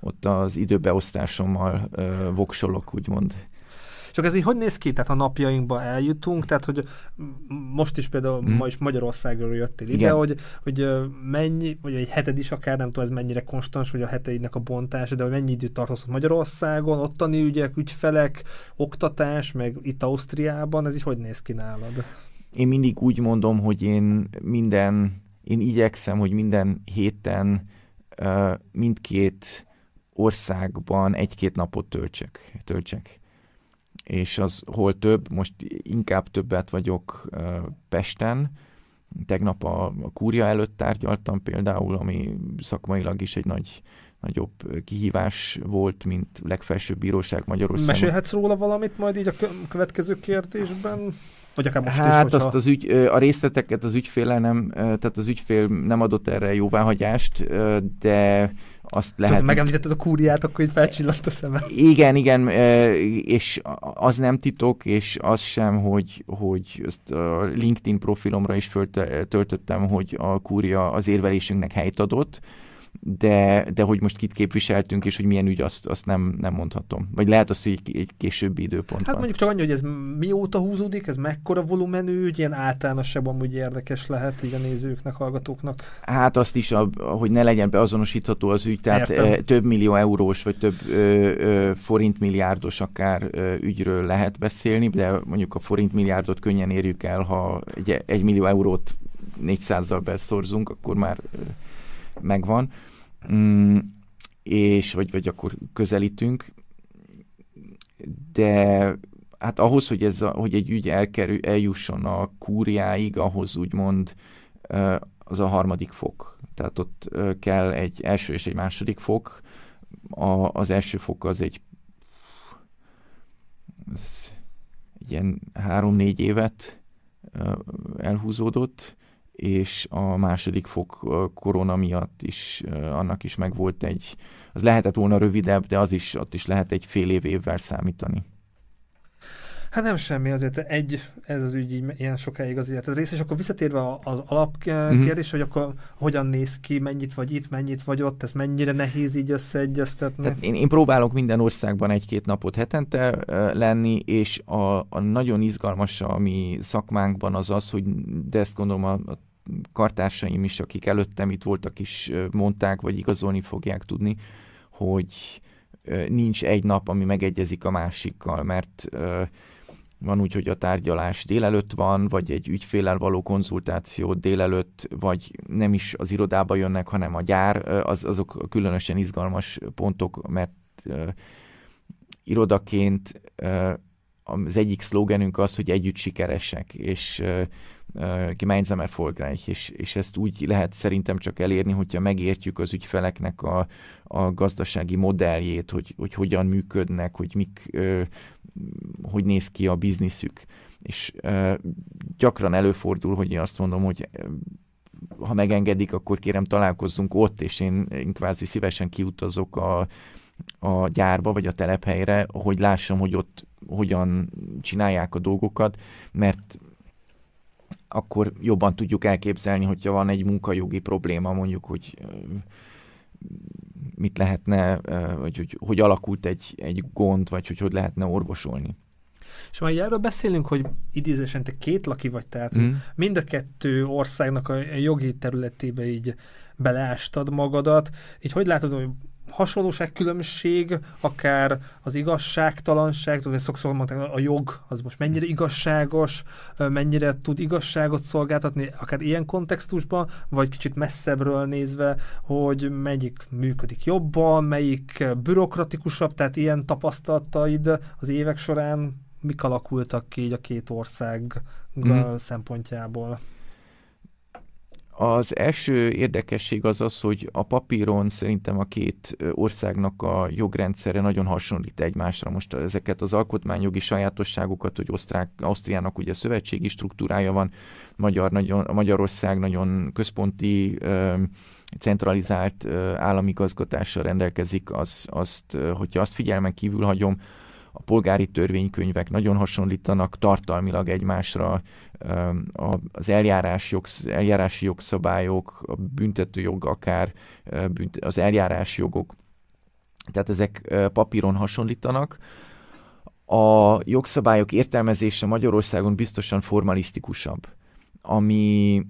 ott az időbeosztásommal voksolok, úgymond. Csak ez így hogy néz ki? Tehát a napjainkba eljutunk, tehát hogy most is például mm. ma is Magyarországról jöttél ide, Igen. hogy, hogy mennyi, vagy egy heted is akár, nem tudom ez mennyire konstans, hogy a heteidnek a bontása, de hogy mennyi időt tartasz Magyarországon, ottani ügyek, ügyfelek, oktatás, meg itt Ausztriában, ez így hogy néz ki nálad? Én mindig úgy mondom, hogy én minden, én igyekszem, hogy minden héten mindkét országban egy-két napot töltsek. töltsek és az hol több, most inkább többet vagyok Pesten, tegnap a, a kúria előtt tárgyaltam például, ami szakmailag is egy nagy, nagyobb kihívás volt, mint legfelsőbb bíróság Magyarországon. Mesélhetsz róla valamit majd így a következő kérdésben? Vagy akár most hát is, hogyha... azt az ügy, a részleteket az ügyféle nem, tehát az ügyfél nem adott erre jóváhagyást, de azt lehet... Tudod, megemlítetted a kúriát, akkor így felcsillant a szemem. Igen, igen, és az nem titok, és az sem, hogy, hogy ezt a LinkedIn profilomra is föltöltöttem, hogy a kúria az érvelésünknek helyt adott, de, de hogy most kit képviseltünk, és hogy milyen ügy, azt, azt nem, nem mondhatom. Vagy lehet azt, hogy egy, későbbi időpont Hát mondjuk csak annyi, hogy ez mióta húzódik, ez mekkora volumenű ügy, ilyen általánosabban úgy érdekes lehet így a nézőknek, hallgatóknak. Hát azt is, hogy ne legyen beazonosítható az ügy, tehát Értem. több millió eurós, vagy több ö, ö, forintmilliárdos akár ö, ügyről lehet beszélni, de mondjuk a forintmilliárdot könnyen érjük el, ha egy, egy millió eurót 400-zal beszorzunk, akkor már megvan, mm, és vagy, vagy akkor közelítünk, de hát ahhoz, hogy, ez a, hogy egy ügy elkerül, eljusson a kúriáig, ahhoz úgymond az a harmadik fok. Tehát ott kell egy első és egy második fok. A, az első fok az egy az ilyen három-négy évet elhúzódott, és a második fok korona miatt is annak is megvolt egy, az lehetett volna rövidebb, de az is, ott is lehet egy fél év évvel számítani. Hát nem semmi, azért egy, ez az ügy így ilyen sokáig az életed rész, és akkor visszatérve az alapkérdés, mm-hmm. hogy akkor hogyan néz ki, mennyit vagy itt, mennyit vagy ott, ez mennyire nehéz így összeegyeztetni? Tehát én, én próbálok minden országban egy-két napot hetente lenni, és a, a nagyon izgalmas a mi szakmánkban az az, hogy de ezt gondolom a, a kartársaim is, akik előttem itt voltak is mondták, vagy igazolni fogják tudni, hogy nincs egy nap, ami megegyezik a másikkal, mert van úgy, hogy a tárgyalás délelőtt van, vagy egy ügyfélel való konzultáció délelőtt, vagy nem is az irodába jönnek, hanem a gyár, az, azok különösen izgalmas pontok, mert uh, irodaként uh, az egyik szlogenünk az, hogy együtt sikeresek, és uh, gemeinsam erfolgreich, és, és ezt úgy lehet szerintem csak elérni, hogyha megértjük az ügyfeleknek a, a gazdasági modelljét, hogy, hogy hogyan működnek, hogy mik, hogy néz ki a bizniszük. És gyakran előfordul, hogy én azt mondom, hogy ha megengedik, akkor kérem találkozzunk ott, és én, én kvázi szívesen kiutazok a, a gyárba, vagy a telephelyre, hogy lássam, hogy ott hogyan csinálják a dolgokat, mert akkor jobban tudjuk elképzelni, hogyha van egy munkajogi probléma, mondjuk, hogy mit lehetne, vagy hogy, hogy alakult egy, egy gond, vagy hogy hogy lehetne orvosolni. És majd erről beszélünk, hogy idézősen te két laki vagy, tehát mm. mind a kettő országnak a jogi területébe így beleástad magadat. Így hogy látod, hogy hasonlóságkülönbség, akár az igazságtalanság, tudod, sokszor mondták, a jog az most mennyire igazságos, mennyire tud igazságot szolgáltatni, akár ilyen kontextusban, vagy kicsit messzebbről nézve, hogy melyik működik jobban, melyik bürokratikusabb, tehát ilyen tapasztalataid az évek során mik alakultak ki így a két ország mm. szempontjából? Az első érdekesség az az, hogy a papíron szerintem a két országnak a jogrendszere nagyon hasonlít egymásra. Most ezeket az alkotmányjogi sajátosságokat, hogy Osztrák, Ausztriának ugye szövetségi struktúrája van, Magyar, nagyon, Magyarország nagyon központi, centralizált állami gazgatással rendelkezik, az, azt, hogyha azt figyelmen kívül hagyom, a polgári törvénykönyvek nagyon hasonlítanak tartalmilag egymásra, az eljárás jogsz, eljárási jogszabályok, a büntetőjog akár, az eljárás jogok, tehát ezek papíron hasonlítanak. A jogszabályok értelmezése Magyarországon biztosan formalisztikusabb, ami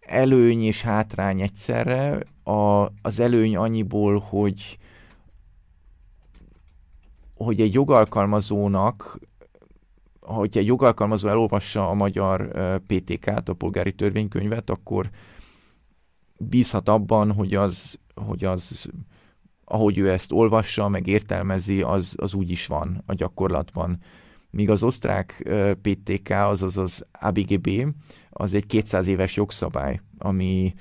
előny és hátrány egyszerre. A, az előny annyiból, hogy hogy egy jogalkalmazónak, hogyha egy jogalkalmazó elolvassa a magyar PTK-t, a polgári törvénykönyvet, akkor bízhat abban, hogy az, hogy az ahogy ő ezt olvassa, meg értelmezi, az, az úgy is van a gyakorlatban. Míg az osztrák PTK, azaz az ABGB, az egy 200 éves jogszabály, ami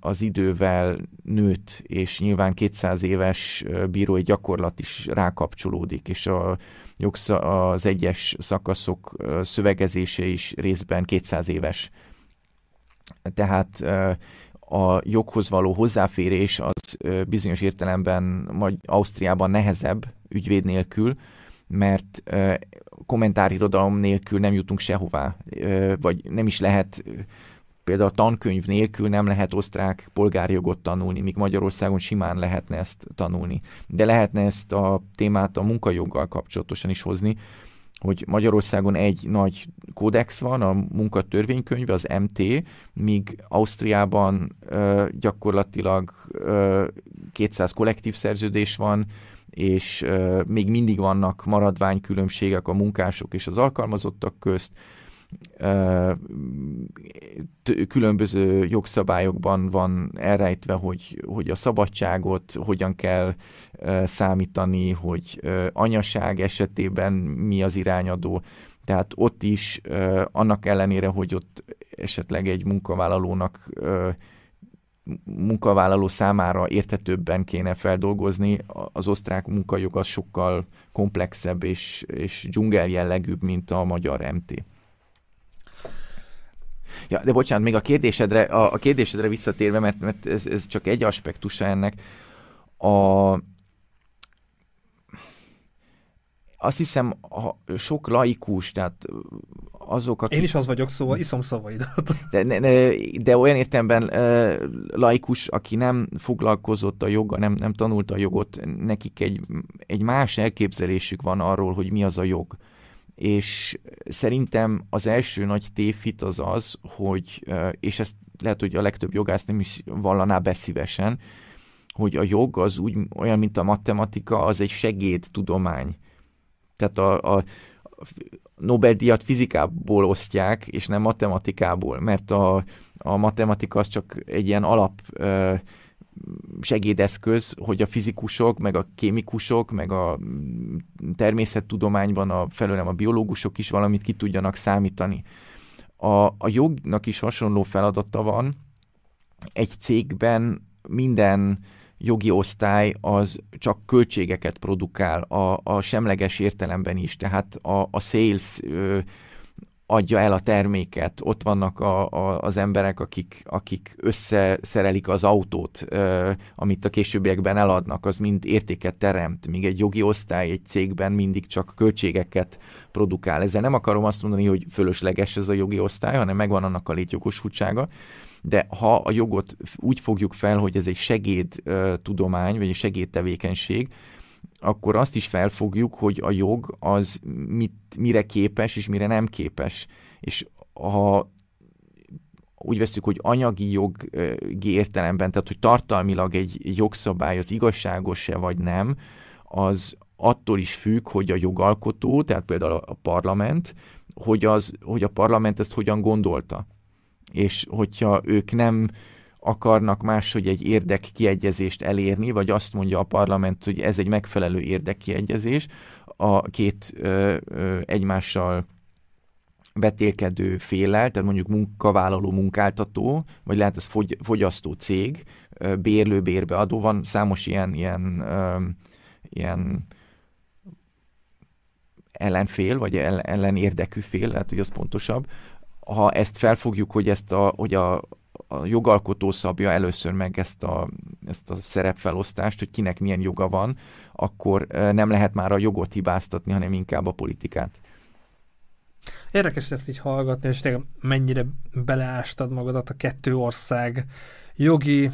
az idővel nőtt, és nyilván 200 éves bírói gyakorlat is rákapcsolódik, és a jogsza, az egyes szakaszok szövegezése is részben 200 éves. Tehát a joghoz való hozzáférés az bizonyos értelemben majd Ausztriában nehezebb ügyvéd nélkül, mert kommentárirodalom nélkül nem jutunk sehová, vagy nem is lehet például a tankönyv nélkül nem lehet osztrák polgári jogot tanulni, míg Magyarországon simán lehetne ezt tanulni. De lehetne ezt a témát a munkajoggal kapcsolatosan is hozni, hogy Magyarországon egy nagy kódex van, a munkatörvénykönyv, az MT, míg Ausztriában ö, gyakorlatilag ö, 200 kollektív szerződés van, és ö, még mindig vannak maradványkülönbségek a munkások és az alkalmazottak közt, különböző jogszabályokban van elrejtve, hogy, hogy a szabadságot hogyan kell számítani, hogy anyaság esetében mi az irányadó. Tehát ott is annak ellenére, hogy ott esetleg egy munkavállalónak munkavállaló számára értetőbben kéne feldolgozni, az osztrák munkajog az sokkal komplexebb és, és dzsungel jellegűbb, mint a magyar MT. Ja, de bocsánat, még a kérdésedre, a, a kérdésedre visszatérve, mert, mert ez, ez csak egy aspektusa ennek. A, azt hiszem, ha sok laikus, tehát azok, akik... Én is az vagyok, szóval iszom szavaidat. De, de, de olyan értelemben uh, laikus, aki nem foglalkozott a joggal, nem, nem tanulta a jogot, nekik egy, egy más elképzelésük van arról, hogy mi az a jog és szerintem az első nagy tévhit az az, hogy, és ezt lehet, hogy a legtöbb jogász nem is vallaná beszívesen, hogy a jog az úgy olyan, mint a matematika, az egy segédtudomány. Tehát a, a Nobel-díjat fizikából osztják, és nem matematikából, mert a, a matematika az csak egy ilyen alap segédeszköz, hogy a fizikusok, meg a kémikusok, meg a természettudományban a felőlem a biológusok is valamit ki tudjanak számítani. A, a jognak is hasonló feladata van. Egy cégben minden jogi osztály az csak költségeket produkál a, a semleges értelemben is. Tehát a, a sales ö, adja el a terméket, ott vannak a, a, az emberek, akik, akik összeszerelik az autót, ö, amit a későbbiekben eladnak, az mind értéket teremt, míg egy jogi osztály egy cégben mindig csak költségeket produkál. Ezzel nem akarom azt mondani, hogy fölösleges ez a jogi osztály, hanem megvan annak a létjogosultsága, de ha a jogot úgy fogjuk fel, hogy ez egy segéd tudomány, vagy egy segédtevékenység, akkor azt is felfogjuk, hogy a jog az mit, mire képes és mire nem képes. És ha úgy veszük, hogy anyagi jogi értelemben, tehát hogy tartalmilag egy jogszabály az igazságos-e vagy nem, az attól is függ, hogy a jogalkotó, tehát például a parlament, hogy, az, hogy a parlament ezt hogyan gondolta. És hogyha ők nem akarnak máshogy egy érdekkiegyezést elérni, vagy azt mondja a parlament, hogy ez egy megfelelő érdekkiegyezés, a két ö, ö, egymással betélkedő félel, tehát mondjuk munkavállaló, munkáltató, vagy lehet ez fogy, fogyasztó cég, bérlő, bérbeadó, van számos ilyen, ilyen, ö, ilyen ellenfél, vagy ellen érdekű fél, lehet, hogy az pontosabb. Ha ezt felfogjuk, hogy, ezt a, hogy a, a jogalkotó szabja először meg ezt a, ezt a szerepfelosztást, hogy kinek milyen joga van, akkor nem lehet már a jogot hibáztatni, hanem inkább a politikát. Érdekes ezt így hallgatni, és tényleg mennyire beleástad magadat a kettő ország jogi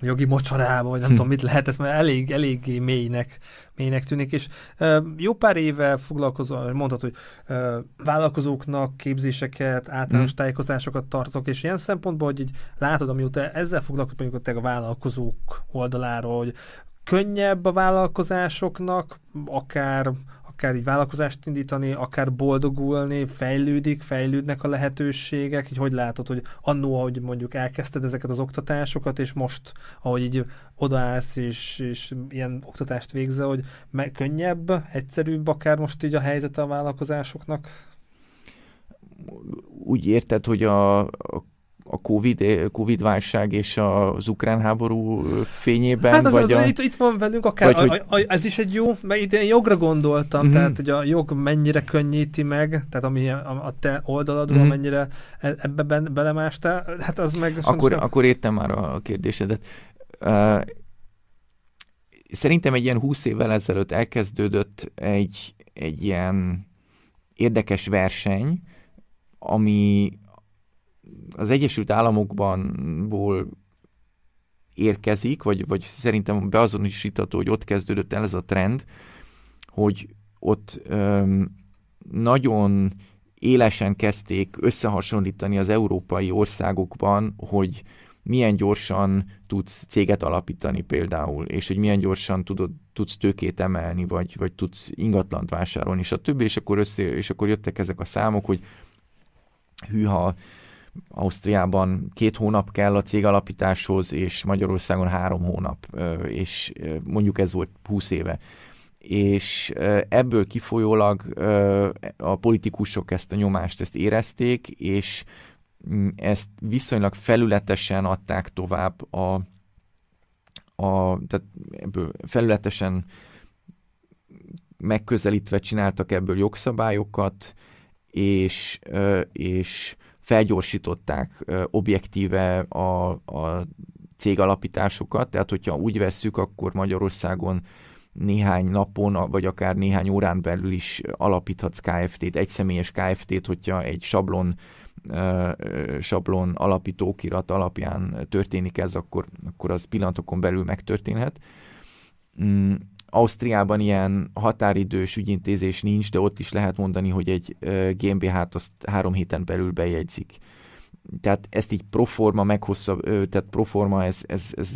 jogi mocsarába, vagy nem hm. tudom, mit lehet, ez már elég, eléggé mélynek, mélynek tűnik, és uh, jó pár éve foglalkozom, mondhatod, hogy uh, vállalkozóknak képzéseket, általános hm. tájékozásokat tartok, és ilyen szempontból, hogy így látod, amióta ezzel foglalkozom, mondjuk a vállalkozók oldaláról, hogy könnyebb a vállalkozásoknak, akár akár így vállalkozást indítani, akár boldogulni, fejlődik, fejlődnek a lehetőségek, így hogy látod, hogy annó, ahogy mondjuk elkezdted ezeket az oktatásokat, és most, ahogy így odaállsz, és, és ilyen oktatást végzel, hogy meg, könnyebb, egyszerűbb akár most így a helyzete a vállalkozásoknak? Úgy érted, hogy a, a a COVID, COVID válság és az ukrán háború fényében? Hát az, vagy az, a... itt, itt van velünk, akár, vagy, a, a, a, ez is egy jó, mert itt én jogra gondoltam, uh-huh. tehát hogy a jog mennyire könnyíti meg, tehát ami a, a te oldaladról uh-huh. mennyire e, ebbe ben, belemástál, hát az meg... Akkor, akkor értem már a kérdésedet. Uh, szerintem egy ilyen húsz évvel ezelőtt elkezdődött egy, egy ilyen érdekes verseny, ami az Egyesült Államokbanból érkezik, vagy, vagy szerintem beazonosítható, hogy ott kezdődött el ez a trend, hogy ott öm, nagyon élesen kezdték összehasonlítani az európai országokban, hogy milyen gyorsan tudsz céget alapítani például, és hogy milyen gyorsan tudod, tudsz tőkét emelni, vagy, vagy tudsz ingatlant vásárolni, és a többi, és akkor, össze, és akkor jöttek ezek a számok, hogy hűha, Ausztriában két hónap kell a cég alapításhoz, és Magyarországon három hónap, és mondjuk ez volt 20 éve. És ebből kifolyólag a politikusok ezt a nyomást ezt érezték, és mm, ezt viszonylag felületesen adták tovább a, a tehát ebből felületesen megközelítve csináltak ebből jogszabályokat, és, és felgyorsították objektíve a, a cégalapításokat, tehát hogyha úgy vesszük, akkor Magyarországon néhány napon, vagy akár néhány órán belül is alapíthatsz KFT-t, egy személyes KFT-t, hogyha egy sablon sablon alapítókirat alapján történik ez, akkor, akkor az pillanatokon belül megtörténhet. Ausztriában ilyen határidős ügyintézés nincs, de ott is lehet mondani, hogy egy GmbH-t azt három héten belül bejegyzik. Tehát ezt így proforma meghosszabb, tehát proforma ez, ez, ez,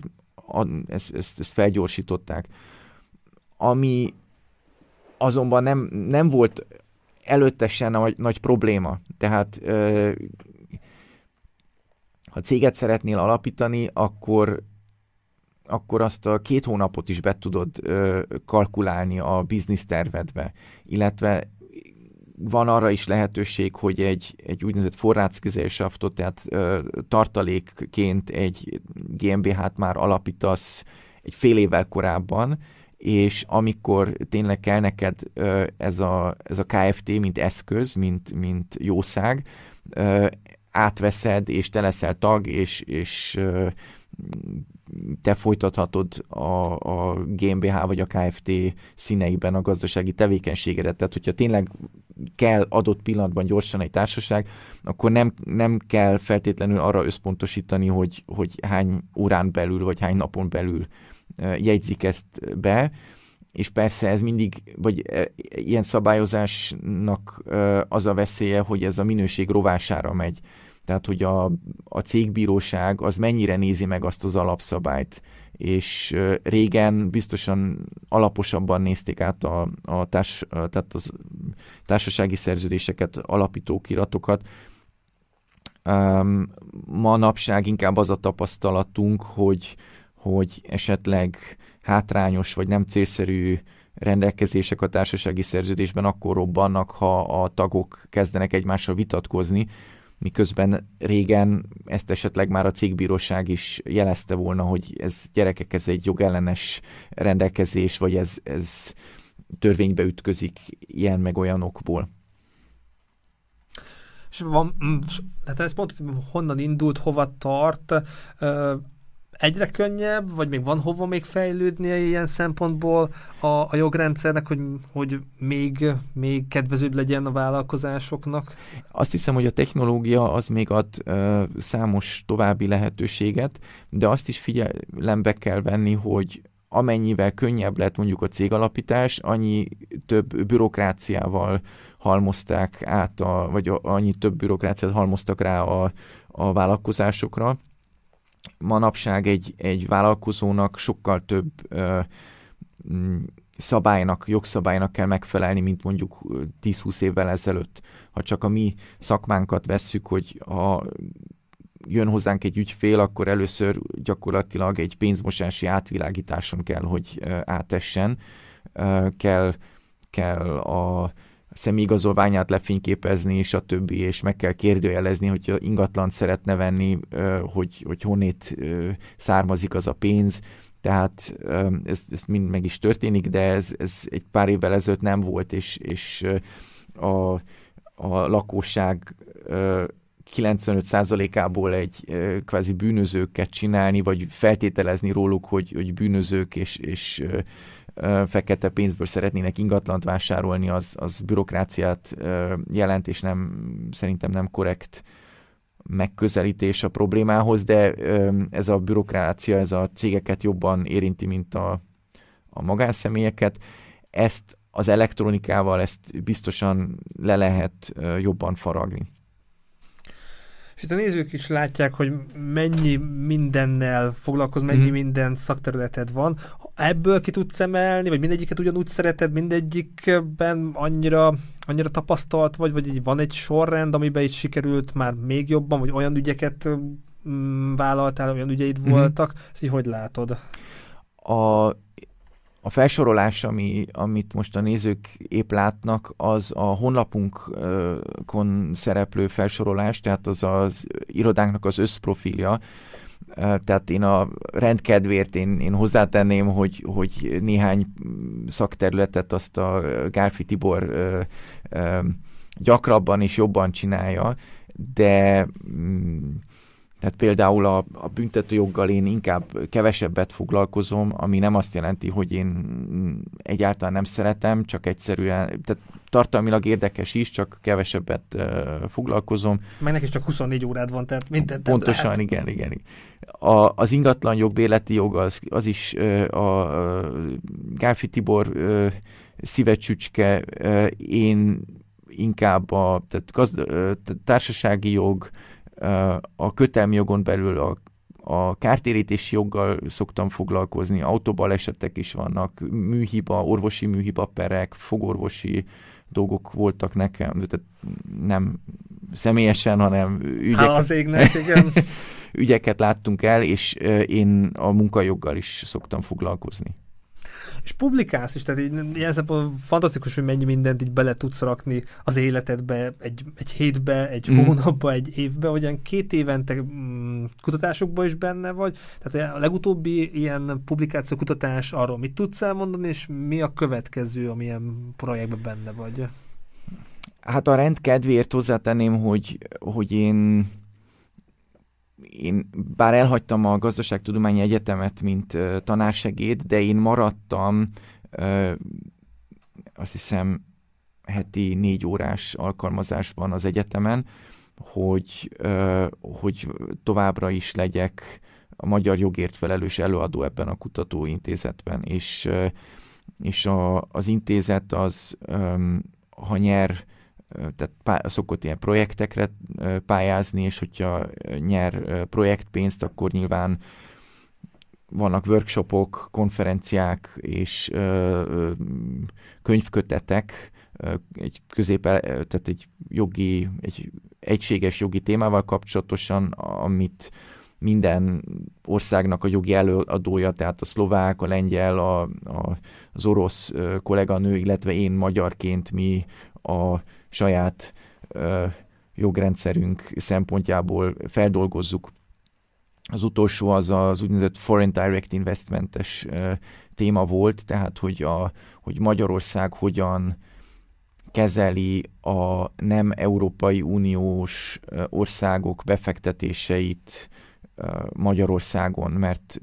ez, ez, ez felgyorsították. Ami azonban nem, nem volt előtte nagy, nagy probléma. Tehát ha céget szeretnél alapítani, akkor akkor azt a két hónapot is be tudod ö, kalkulálni a biznisztervedbe, illetve van arra is lehetőség, hogy egy, egy úgynevezett forrácgesellschaftot, tehát ö, tartalékként egy GmbH-t már alapítasz egy fél évvel korábban, és amikor tényleg kell neked ö, ez, a, ez a KFT, mint eszköz, mint, mint jószág, ö, átveszed, és te leszel tag, és, és ö, te folytathatod a, a GmbH vagy a KFT színeiben a gazdasági tevékenységedet. Tehát, hogyha tényleg kell adott pillanatban gyorsan egy társaság, akkor nem, nem kell feltétlenül arra összpontosítani, hogy, hogy hány órán belül, vagy hány napon belül jegyzik ezt be, és persze ez mindig, vagy ilyen szabályozásnak az a veszélye, hogy ez a minőség rovására megy. Tehát, hogy a, a cégbíróság az mennyire nézi meg azt az alapszabályt, és régen biztosan alaposabban nézték át a, a, társ, tehát az társasági szerződéseket, alapítókiratokat. Um, manapság inkább az a tapasztalatunk, hogy, hogy esetleg hátrányos vagy nem célszerű rendelkezések a társasági szerződésben akkor robbannak, ha a tagok kezdenek egymással vitatkozni, miközben régen ezt esetleg már a cégbíróság is jelezte volna, hogy ez gyerekek, ez egy jogellenes rendelkezés, vagy ez, ez törvénybe ütközik ilyen meg olyanokból. És van, tehát ez pont honnan indult, hova tart, egyre könnyebb, vagy még van hova még fejlődnie ilyen szempontból a, a jogrendszernek, hogy, hogy még, még kedvezőbb legyen a vállalkozásoknak? Azt hiszem, hogy a technológia az még ad ö, számos további lehetőséget, de azt is figyelembe kell venni, hogy amennyivel könnyebb lett mondjuk a cégalapítás, annyi több bürokráciával halmozták át, a, vagy annyi több bürokráciát halmoztak rá a, a vállalkozásokra, manapság egy, egy vállalkozónak sokkal több ö, mm, szabálynak, jogszabálynak kell megfelelni, mint mondjuk 10-20 évvel ezelőtt. Ha csak a mi szakmánkat vesszük, hogy ha jön hozzánk egy ügyfél, akkor először gyakorlatilag egy pénzmosási átvilágításon kell, hogy átessen. Kell, kell a személyigazolványát lefényképezni, stb. és meg kell kérdőjelezni, hogy ingatlant szeretne venni, hogy, hogy honnét származik az a pénz. Tehát ez, ez mind meg is történik, de ez, ez egy pár évvel ezelőtt nem volt, és, és a, a lakosság 95%-ából egy kvázi bűnözőket csinálni, vagy feltételezni róluk, hogy, hogy bűnözők és, és fekete pénzből szeretnének ingatlant vásárolni, az, az bürokráciát jelent, és nem, szerintem nem korrekt megközelítés a problémához, de ez a bürokrácia, ez a cégeket jobban érinti, mint a, a magánszemélyeket. Ezt az elektronikával ezt biztosan le lehet jobban faragni. És itt a nézők is látják, hogy mennyi mindennel foglalkoz, mennyi mm. minden szakterületed van. Ebből ki tudsz emelni, vagy mindegyiket ugyanúgy szereted, mindegyikben annyira, annyira tapasztalt vagy, vagy van egy sorrend, amiben itt sikerült már még jobban, vagy olyan ügyeket mm, vállaltál, olyan ügyeid mm. voltak. Ezt így hogy látod? A a felsorolás, ami, amit most a nézők épp látnak, az a honlapunkon szereplő felsorolás, tehát az az irodánknak az összprofilja, tehát én a rendkedvért én, én hozzátenném, hogy, hogy néhány szakterületet azt a Gálfi Tibor ö, ö, gyakrabban és jobban csinálja, de mm, tehát például a, a büntetőjoggal én inkább kevesebbet foglalkozom, ami nem azt jelenti, hogy én egyáltalán nem szeretem, csak egyszerűen, tehát tartalmilag érdekes is, csak kevesebbet uh, foglalkozom. Meg neki csak 24 órád van, tehát mindent Pontosan, lehet. igen, igen. A, az ingatlan jog, béleti jog, az, az is uh, a uh, Gálfi Tibor uh, szívecsücske, uh, én inkább a tehát gazd, uh, társasági jog, a kötelmi jogon belül a, a kártérítési joggal szoktam foglalkozni, autóbalesetek is vannak, műhiba, orvosi műhiba perek, fogorvosi dolgok voltak nekem, tehát nem személyesen, hanem ügyek, Há, az égnek, igen. ügyeket láttunk el, és én a munkajoggal is szoktam foglalkozni és publikálsz is, tehát így, ilyen szempontból fantasztikus, hogy mennyi mindent így bele tudsz rakni az életedbe, egy, egy hétbe, egy mm. hónapba, egy évbe, hogyan két évente mm, kutatásokban is benne vagy, tehát a legutóbbi ilyen publikáció kutatás arról mit tudsz elmondani, és mi a következő, amilyen projektben benne vagy? Hát a rend kedvéért hozzátenném, hogy, hogy én én bár elhagytam a gazdaságtudományi egyetemet, mint tanársegéd, de én maradtam uh, azt hiszem heti négy órás alkalmazásban az egyetemen, hogy, hogy továbbra is legyek a magyar jogért felelős előadó ebben a kutatóintézetben, és, és a, az intézet az, um, ha nyer tehát pá- szokott ilyen projektekre pályázni, és hogyha nyer projektpénzt, akkor nyilván vannak workshopok, konferenciák és ö, könyvkötetek, egy közép, tehát egy jogi, egy egységes jogi témával kapcsolatosan, amit minden országnak a jogi előadója, tehát a szlovák, a lengyel, a, a, az orosz kolléganő, illetve én magyarként mi a saját ö, jogrendszerünk szempontjából feldolgozzuk. Az utolsó az az úgynevezett Foreign Direct Investmentes ö, téma volt, tehát hogy, a, hogy Magyarország hogyan kezeli a nem Európai Uniós országok befektetéseit Magyarországon, mert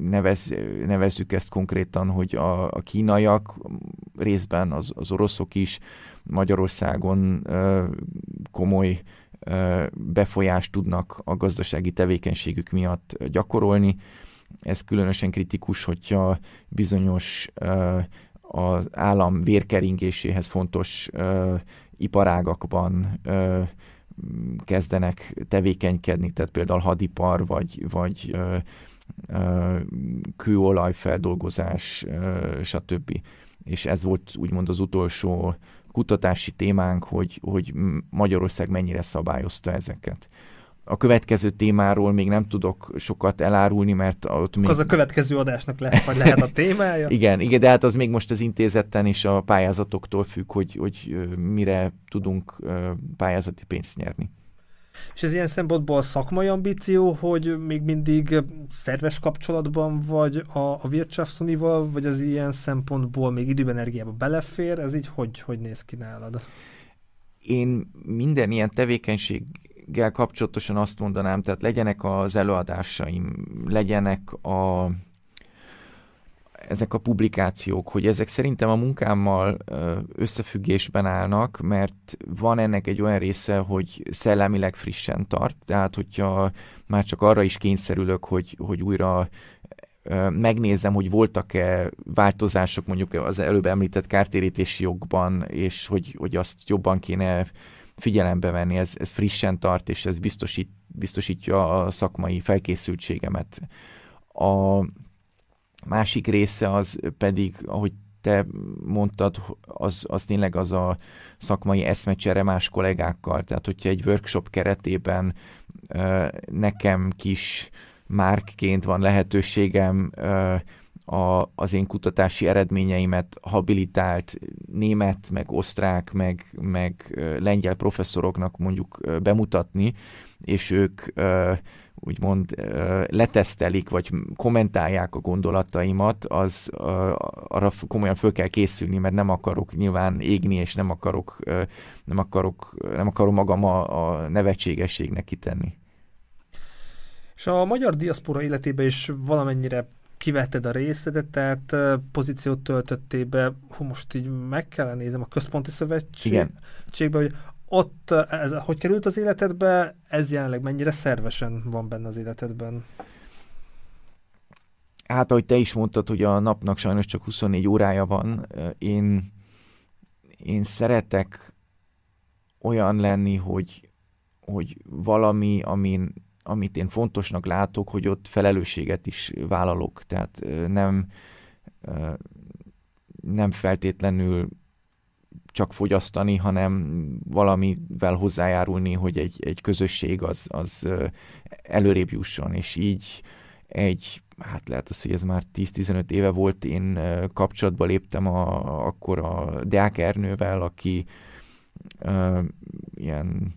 nevez, nevezzük ezt konkrétan, hogy a, a kínaiak, részben az, az oroszok is Magyarországon komoly befolyást tudnak a gazdasági tevékenységük miatt gyakorolni. Ez különösen kritikus, hogyha bizonyos az állam vérkeringéséhez fontos iparágakban kezdenek tevékenykedni, tehát például hadipar, vagy, vagy kőolajfeldolgozás, stb. És ez volt úgymond az utolsó kutatási témánk, hogy, hogy Magyarország mennyire szabályozta ezeket. a következő témáról még nem tudok sokat elárulni, mert ott még... Az a következő adásnak lesz, vagy lehet a témája. igen, igen, de hát az még most az intézetten és a pályázatoktól függ, hogy, hogy mire tudunk pályázati pénzt nyerni. És ez ilyen szempontból szakmai ambíció, hogy még mindig szerves kapcsolatban vagy a, a Wirtschaftsunival, vagy az ilyen szempontból még időben energiába belefér? Ez így hogy, hogy néz ki nálad? Én minden ilyen tevékenységgel kapcsolatosan azt mondanám, tehát legyenek az előadásaim, legyenek a ezek a publikációk, hogy ezek szerintem a munkámmal összefüggésben állnak, mert van ennek egy olyan része, hogy szellemileg frissen tart, tehát hogyha már csak arra is kényszerülök, hogy, hogy újra megnézem, hogy voltak-e változások mondjuk az előbb említett kártérítési jogban, és hogy, hogy azt jobban kéne figyelembe venni, ez, ez frissen tart, és ez biztosít, biztosítja a szakmai felkészültségemet. A, Másik része az pedig, ahogy te mondtad, az, az tényleg az a szakmai eszmecsere más kollégákkal. Tehát, hogyha egy workshop keretében nekem kis márkként van lehetőségem a, az én kutatási eredményeimet habilitált német, meg osztrák, meg, meg lengyel professzoroknak mondjuk bemutatni, és ők úgymond letesztelik, vagy kommentálják a gondolataimat, az arra komolyan föl kell készülni, mert nem akarok nyilván égni, és nem akarok, nem akarok, nem akarom magam a, a nevetségességnek kitenni. És a magyar diaszpora életében is valamennyire kivetted a részedet, tehát pozíciót töltöttél be, hú, most így meg kell nézem a központi szövetségbe, hogy ott ez, hogy került az életedbe, ez jelenleg mennyire szervesen van benne az életedben? Hát, ahogy te is mondtad, hogy a napnak sajnos csak 24 órája van, én, én szeretek olyan lenni, hogy, hogy valami, amin, amit én fontosnak látok, hogy ott felelősséget is vállalok. Tehát nem, nem feltétlenül csak fogyasztani, hanem valamivel hozzájárulni, hogy egy, egy közösség az, az előrébb jusson, és így egy, hát lehet az, hogy ez már 10-15 éve volt, én kapcsolatba léptem a, akkor a Deák Ernővel, aki uh, ilyen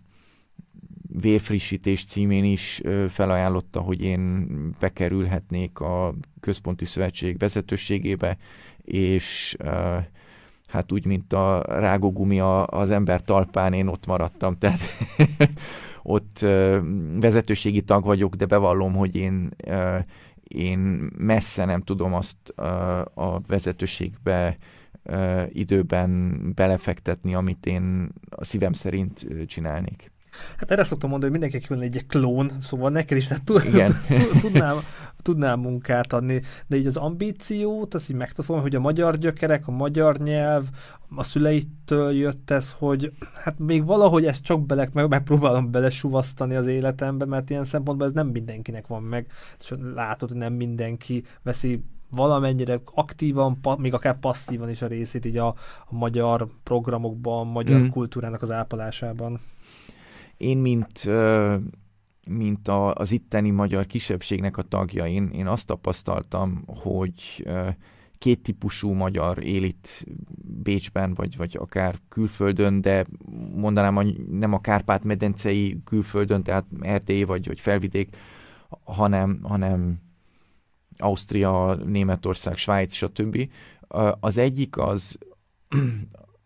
vérfrissítés címén is felajánlotta, hogy én bekerülhetnék a központi szövetség vezetőségébe, és uh, hát úgy, mint a rágógumi az ember talpán, én ott maradtam, tehát ott vezetőségi tag vagyok, de bevallom, hogy én, én messze nem tudom azt a vezetőségbe időben belefektetni, amit én a szívem szerint csinálnék. Hát erre szoktam mondani, hogy mindenki külön egy klón, szóval neked is tehát tudnám, tudnám munkát adni, de így az ambíciót, azt így megtudom, hogy a magyar gyökerek, a magyar nyelv, a szüleitől jött ez, hogy hát még valahogy ezt csak bele, meg, megpróbálom belesuvasztani az életembe, mert ilyen szempontból ez nem mindenkinek van meg, és látod, hogy nem mindenki veszi valamennyire aktívan, pa, még akár passzívan is a részét így a, a magyar programokban, a magyar mm. kultúrának az ápolásában. Én, mint, mint a, az itteni magyar kisebbségnek a tagja, én, én azt tapasztaltam, hogy két típusú magyar él itt Bécsben, vagy, vagy akár külföldön, de mondanám, nem a Kárpát-medencei külföldön, tehát Erdély vagy, vagy felvidék, hanem, hanem Ausztria, Németország, Svájc, stb. Az egyik az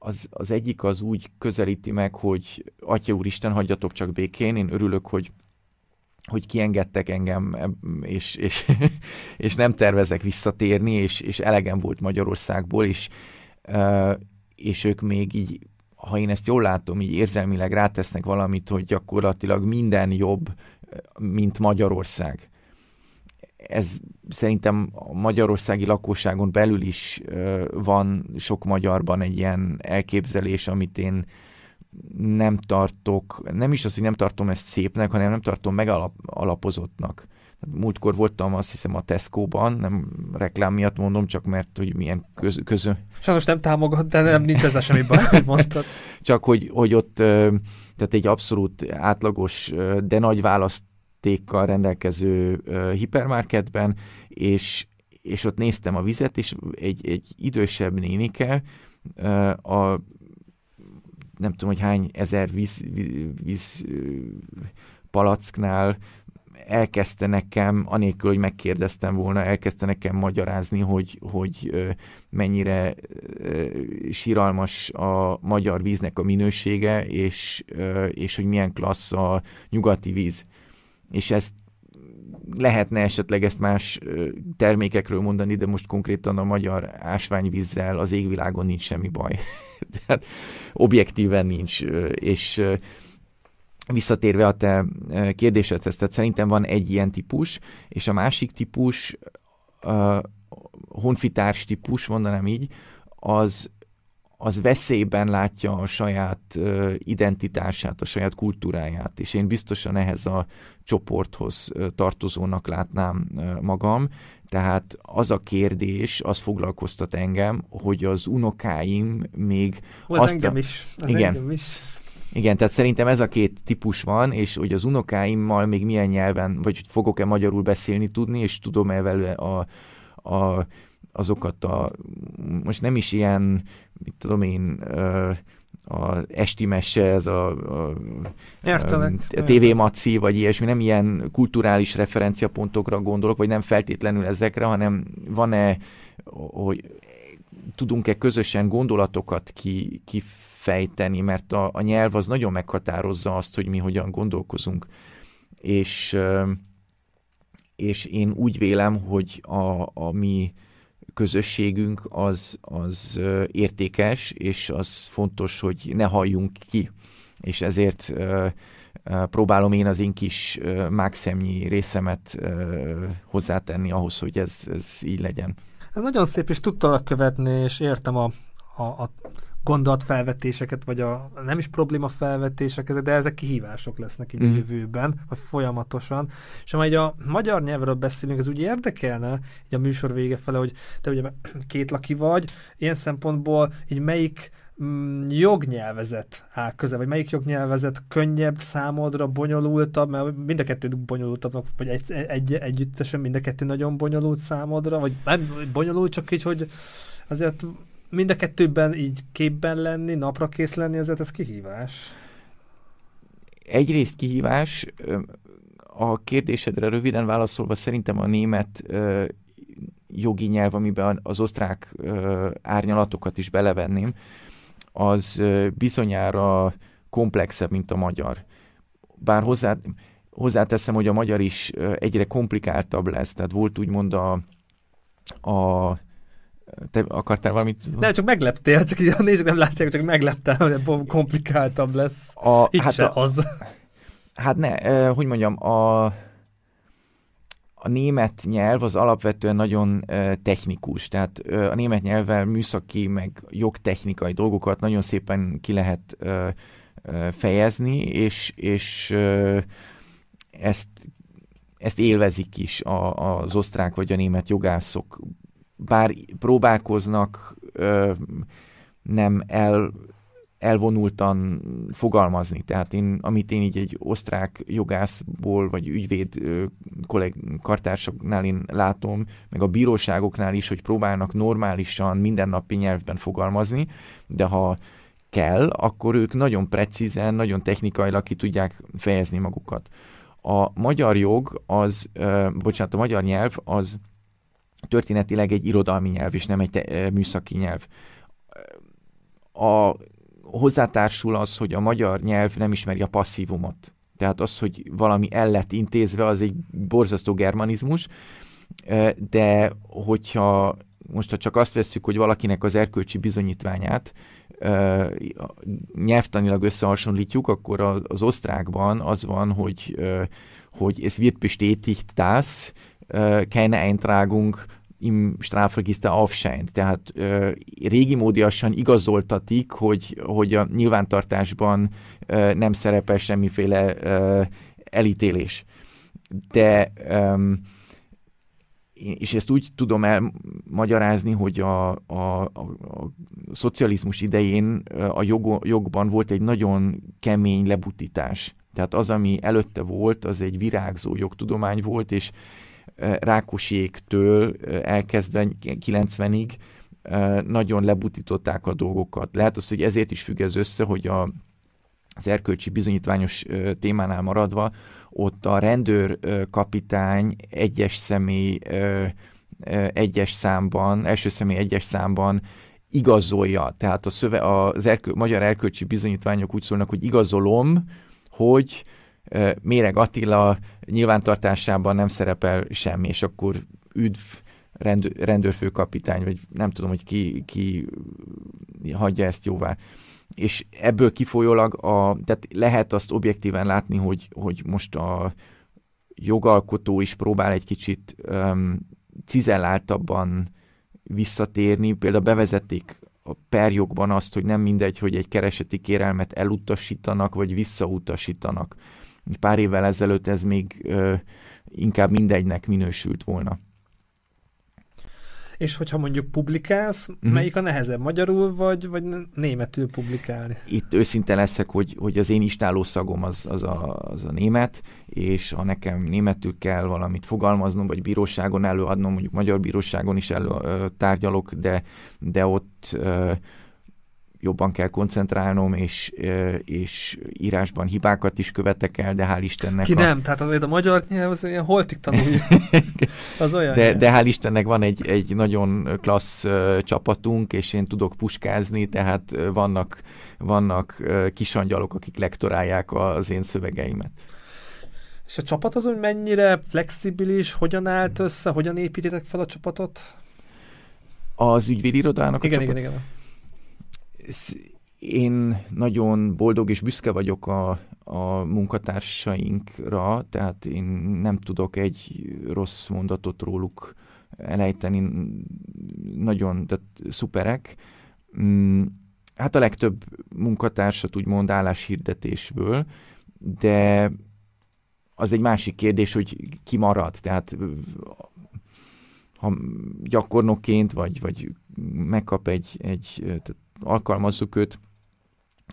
az, az egyik az úgy közelíti meg, hogy Atya Úristen, hagyjatok csak békén, én örülök, hogy hogy kiengedtek engem, és, és, és nem tervezek visszatérni, és, és elegem volt Magyarországból, és, és ők még így, ha én ezt jól látom, így érzelmileg rátesznek valamit, hogy gyakorlatilag minden jobb, mint Magyarország ez szerintem a magyarországi lakosságon belül is van sok magyarban egy ilyen elképzelés, amit én nem tartok, nem is az, hogy nem tartom ezt szépnek, hanem nem tartom megalapozottnak. Múltkor voltam azt hiszem a Tesco-ban, nem reklám miatt mondom, csak mert hogy milyen köz, közö. Sajnos nem támogat, de nem nincs ezzel semmi baj, hogy mondtad. Csak hogy, hogy ott tehát egy abszolút átlagos, de nagy választékkal rendelkező hipermarketben, és, és ott néztem a vizet, és egy, egy idősebb nénike a nem tudom, hogy hány ezer víz, víz palacknál elkezdte nekem, anélkül, hogy megkérdeztem volna, elkezdte nekem magyarázni, hogy, hogy mennyire síralmas a magyar víznek a minősége, és, és hogy milyen klassz a nyugati víz. És ezt lehetne esetleg ezt más termékekről mondani, de most konkrétan a magyar ásványvízzel az égvilágon nincs semmi baj. Tehát objektíven nincs, és visszatérve a te kérdésedhez, tehát szerintem van egy ilyen típus, és a másik típus, a honfitárs típus, mondanám így, az, az veszélyben látja a saját identitását, a saját kultúráját, és én biztosan ehhez a csoporthoz tartozónak látnám magam, tehát az a kérdés, az foglalkoztat engem, hogy az unokáim még... Az azt engem a... is. Az igen, engem is. Igen, tehát szerintem ez a két típus van, és hogy az unokáimmal még milyen nyelven, vagy fogok-e magyarul beszélni tudni, és tudom-e vele a, a, azokat a, most nem is ilyen, mit tudom én, a esti mese, ez a, a, Értelek. a TV Maci, vagy ilyesmi, nem ilyen kulturális referenciapontokra gondolok, vagy nem feltétlenül ezekre, hanem van-e, hogy tudunk-e közösen gondolatokat ki, kifejteni, mert a, a nyelv az nagyon meghatározza azt, hogy mi hogyan gondolkozunk. És, és én úgy vélem, hogy a, a mi közösségünk az, az értékes, és az fontos, hogy ne halljunk ki. És ezért próbálom én az én kis mákszemnyi részemet hozzátenni ahhoz, hogy ez, ez így legyen. Ez nagyon szép, és tudtalak követni, és értem a, a, a gondolatfelvetéseket, vagy a nem is probléma felvetések, de ezek kihívások lesznek így mm. a jövőben, vagy folyamatosan. És ha a magyar nyelvről beszélünk, ez úgy érdekelne, így a műsor vége fele, hogy te ugye két laki vagy, ilyen szempontból így melyik mm, jognyelvezet áll közel, vagy melyik jognyelvezet könnyebb számodra, bonyolultabb, mert mind a kettő bonyolultabbnak, vagy egy, egy, együttesen mind a kettő nagyon bonyolult számodra, vagy nem bonyolult, csak így, hogy azért mind a kettőben így képben lenni, napra kész lenni, azért ez kihívás. Egyrészt kihívás, a kérdésedre röviden válaszolva szerintem a német jogi nyelv, amiben az osztrák árnyalatokat is belevenném, az bizonyára komplexebb, mint a magyar. Bár hozzá, hozzáteszem, hogy a magyar is egyre komplikáltabb lesz, tehát volt úgymond a, a te akartál valamit? Nem, csak megleptél, csak így a nézők nem látják, csak megleptél, hogy komplikáltabb lesz. A, Itt hát se a, az. Hát ne, hogy mondjam, a, a német nyelv az alapvetően nagyon technikus, tehát eh, a német nyelvvel műszaki, meg jogtechnikai dolgokat nagyon szépen ki lehet eh, fejezni, és, és ezt ezt élvezik is a, az osztrák vagy a német jogászok bár próbálkoznak ö, nem el, elvonultan fogalmazni. Tehát én, amit én így egy osztrák jogászból, vagy ügyvéd kolleg, kartársaknál én látom, meg a bíróságoknál is, hogy próbálnak normálisan, mindennapi nyelvben fogalmazni, de ha kell, akkor ők nagyon precízen, nagyon technikailag ki tudják fejezni magukat. A magyar jog az, ö, bocsánat, a magyar nyelv az történetileg egy irodalmi nyelv, és nem egy te, műszaki nyelv. A, hozzátársul az, hogy a magyar nyelv nem ismeri a passzívumot. Tehát az, hogy valami el lett intézve, az egy borzasztó germanizmus, de hogyha most ha csak azt vesszük, hogy valakinek az erkölcsi bizonyítványát nyelvtanilag összehasonlítjuk, akkor az osztrákban az van, hogy, hogy ez wird bestätigt, dass keine Eintragung im Strafregister aufscheint. Tehát ö, régi módiasan igazoltatik, hogy, hogy a nyilvántartásban ö, nem szerepel semmiféle ö, elítélés. de um, és ezt úgy tudom elmagyarázni, hogy a, a, a, a szocializmus idején a jog, jogban volt egy nagyon kemény lebutítás. Tehát az, ami előtte volt, az egy virágzó jogtudomány volt, és Rákoséktől elkezdve 90-ig nagyon lebutították a dolgokat. Lehet az, hogy ezért is függ ez össze, hogy a, az erkölcsi bizonyítványos témánál maradva, ott a rendőrkapitány egyes személy egyes számban, első személy egyes számban igazolja. Tehát a szöve, az erkö, magyar erkölcsi bizonyítványok úgy szólnak, hogy igazolom, hogy Méreg Attila nyilvántartásában nem szerepel semmi, és akkor üdv rendőr, rendőrfőkapitány, vagy nem tudom, hogy ki, ki hagyja ezt jóvá. És ebből kifolyólag a, tehát lehet azt objektíven látni, hogy, hogy most a jogalkotó is próbál egy kicsit um, cizelláltabban visszatérni. Például bevezették a perjogban azt, hogy nem mindegy, hogy egy kereseti kérelmet elutasítanak, vagy visszautasítanak. Pár évvel ezelőtt ez még ö, inkább mindegynek minősült volna. És hogyha mondjuk publikálsz, uh-huh. melyik a nehezebb, magyarul vagy, vagy németül publikálni? Itt őszinte leszek, hogy, hogy az én istálószagom az, az, a, az a német, és ha nekem németül kell valamit fogalmaznom, vagy bíróságon előadnom, mondjuk magyar bíróságon is elő tárgyalok, de, de ott jobban kell koncentrálnom, és, és írásban hibákat is követek el, de hál' Istennek... Ki a... nem, tehát azért a magyar nyelv az olyan holtig tanulja. az olyan de, de hál' Istennek van egy, egy nagyon klassz csapatunk, és én tudok puskázni, tehát vannak, vannak kisangyalok, akik lektorálják az én szövegeimet. És a csapat az, hogy mennyire flexibilis, hogyan állt össze, hogyan építitek fel a csapatot? Az ügyvédirodának igen, a csapat? Igen, igen, én nagyon boldog és büszke vagyok a, a munkatársainkra, tehát én nem tudok egy rossz mondatot róluk elejteni, nagyon tehát szuperek. Mm, hát a legtöbb munkatársat úgymond álláshirdetésből, de az egy másik kérdés, hogy ki marad. Tehát ha gyakornokként, vagy, vagy megkap egy, egy tehát alkalmazzuk őt,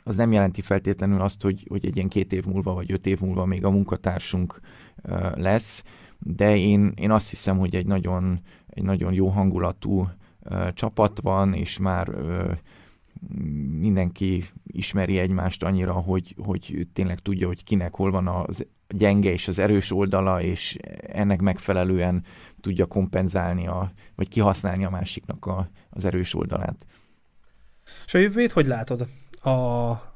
az nem jelenti feltétlenül azt, hogy, hogy egy ilyen két év múlva vagy öt év múlva még a munkatársunk lesz, de én, én azt hiszem, hogy egy nagyon, egy nagyon jó hangulatú csapat van, és már mindenki ismeri egymást annyira, hogy, hogy tényleg tudja, hogy kinek hol van az gyenge és az erős oldala, és ennek megfelelően tudja kompenzálni, a, vagy kihasználni a másiknak a, az erős oldalát. És a jövőt hogy látod a,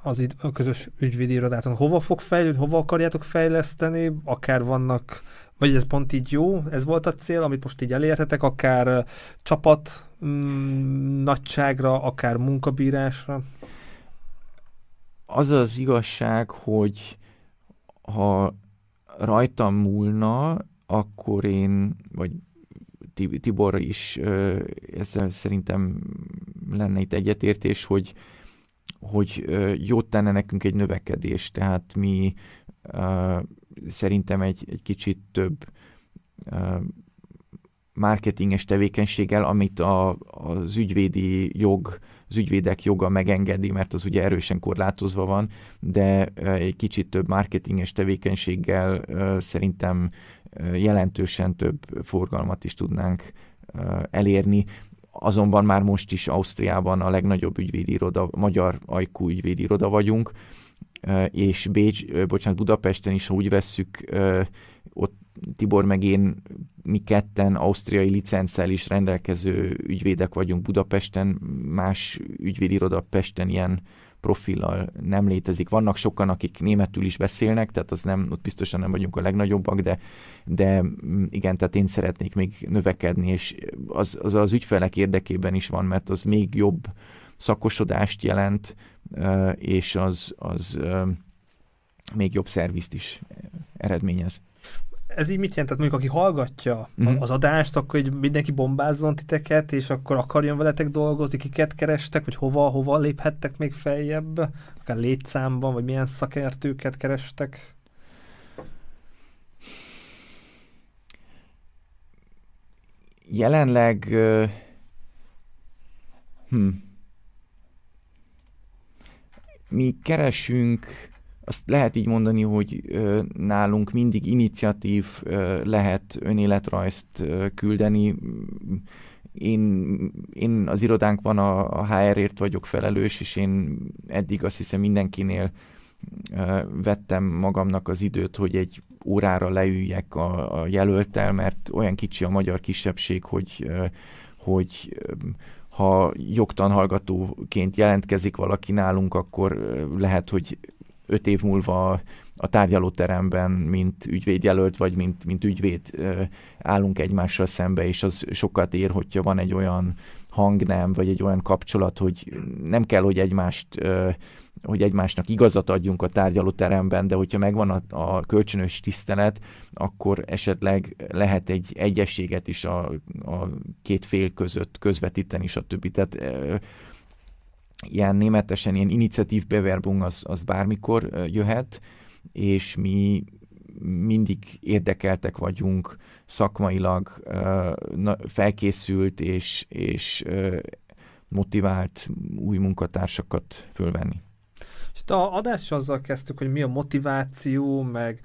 az id- a közös ügyvédi irodától? Hova fog fejlődni, hova akarjátok fejleszteni? Akár vannak, vagy ez pont így jó? Ez volt a cél, amit most így elértetek, akár csapat mm, nagyságra, akár munkabírásra? Az az igazság, hogy ha rajtam múlna, akkor én, vagy Tibor is ezzel szerintem lenne itt egyetértés, hogy, hogy jót tenne nekünk egy növekedés, tehát mi szerintem egy, egy kicsit több marketinges tevékenységgel, amit a, az ügyvédi jog, az ügyvédek joga megengedi, mert az ugye erősen korlátozva van, de egy kicsit több marketinges tevékenységgel szerintem jelentősen több forgalmat is tudnánk elérni. Azonban már most is Ausztriában a legnagyobb ügyvédi iroda, magyar ajkú ügyvédi iroda vagyunk, és Bécs, bocsánat, Budapesten is, ha úgy vesszük, ott Tibor meg én, mi ketten ausztriai licenccel is rendelkező ügyvédek vagyunk Budapesten, más ügyvédi iroda Pesten ilyen profillal nem létezik. Vannak sokan, akik németül is beszélnek, tehát az nem, ott biztosan nem vagyunk a legnagyobbak, de, de mm, igen, tehát én szeretnék még növekedni, és az, az az ügyfelek érdekében is van, mert az még jobb szakosodást jelent, és az, az még jobb szervizt is eredményez ez így mit jelent? Tehát mondjuk, aki hallgatja uh-huh. az adást, akkor így mindenki bombázzon titeket, és akkor akarjon veletek dolgozni, kiket kerestek, vagy hova, hova léphettek még feljebb, akár létszámban, vagy milyen szakértőket kerestek? Jelenleg uh, hm, mi keresünk azt lehet így mondani, hogy nálunk mindig iniciatív lehet önéletrajzt küldeni. Én, én az irodánkban a, a HR-ért vagyok felelős, és én eddig azt hiszem mindenkinél vettem magamnak az időt, hogy egy órára leüljek a, a jelöltel, mert olyan kicsi a magyar kisebbség, hogy, hogy ha jogtan hallgatóként jelentkezik valaki nálunk, akkor lehet, hogy öt év múlva a tárgyalóteremben, mint ügyvédjelölt, vagy mint, mint ügyvéd állunk egymással szembe, és az sokat ér, hogyha van egy olyan hangnem, vagy egy olyan kapcsolat, hogy nem kell, hogy egymást hogy egymásnak igazat adjunk a tárgyalóteremben, de hogyha megvan a, a kölcsönös tisztelet, akkor esetleg lehet egy egyességet is a, a két fél között közvetíteni, stb. Tehát ilyen németesen ilyen iniciatív bewerbung az, az bármikor jöhet, és mi mindig érdekeltek vagyunk szakmailag felkészült és, és motivált új munkatársakat fölvenni. És a adást azzal kezdtük, hogy mi a motiváció, meg,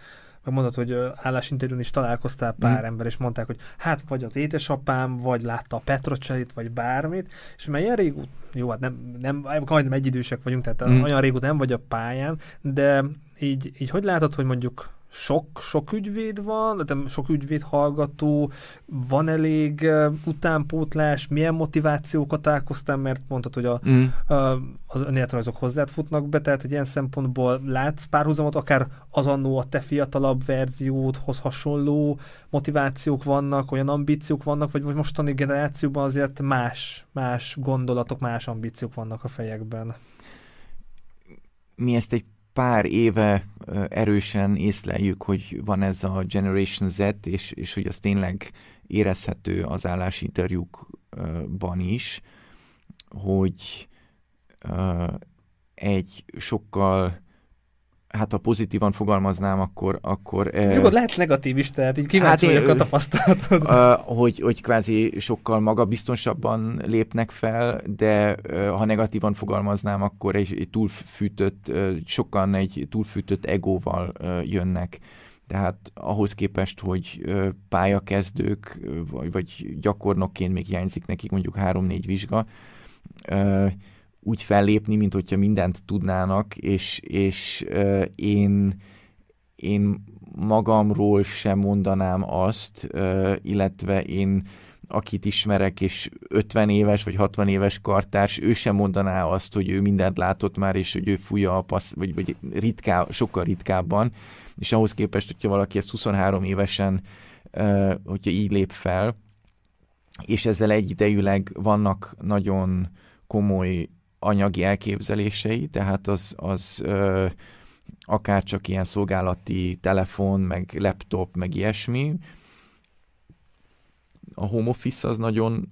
meg mondod, hogy állásinterjún is találkoztál pár mm. ember, és mondták, hogy hát vagy az édesapám, vagy látta a Petrocselit, vagy bármit, és mert ilyen régóta, jó, hát nem, nem, majdnem egyidősek vagyunk, tehát mm. olyan régóta nem vagy a pályán, de így, így hogy látod, hogy mondjuk sok, sok ügyvéd van, de sok ügyvéd hallgató, van elég uh, utánpótlás, milyen motivációkat találkoztál, mert mondtad, hogy a, mm. uh, az önéletrajzok hozzád futnak be, tehát hogy ilyen szempontból látsz párhuzamot, akár az annó a te fiatalabb verziódhoz hasonló motivációk vannak, olyan ambíciók vannak, vagy, vagy mostani generációban azért más, más gondolatok, más ambíciók vannak a fejekben? Mi ezt egy pár éve erősen észleljük, hogy van ez a Generation Z, és, és hogy az tényleg érezhető az állásinterjúkban is, hogy egy sokkal hát ha pozitívan fogalmaznám, akkor... akkor Nyugodt, lehet negatív is, tehát így kíváncsi hát vagyok a tapasztalatod. Uh, hogy, hogy kvázi sokkal magabiztosabban lépnek fel, de ha negatívan fogalmaznám, akkor egy, egy túlfűtött, sokan egy túlfűtött egóval jönnek. Tehát ahhoz képest, hogy pályakezdők, vagy, vagy gyakornokként még hiányzik nekik mondjuk három-négy vizsga, úgy fellépni, mint hogyha mindent tudnának, és, és uh, én, én magamról sem mondanám azt, uh, illetve én akit ismerek, és 50 éves vagy 60 éves kartárs, ő sem mondaná azt, hogy ő mindent látott már, és hogy ő fújja a passz, vagy, vagy ritká, sokkal ritkábban, és ahhoz képest, hogyha valaki ezt 23 évesen, hogyha így lép fel, és ezzel egyidejűleg vannak nagyon komoly anyagi elképzelései, tehát az, az ö, akár csak ilyen szolgálati telefon, meg laptop, meg ilyesmi. A home office az nagyon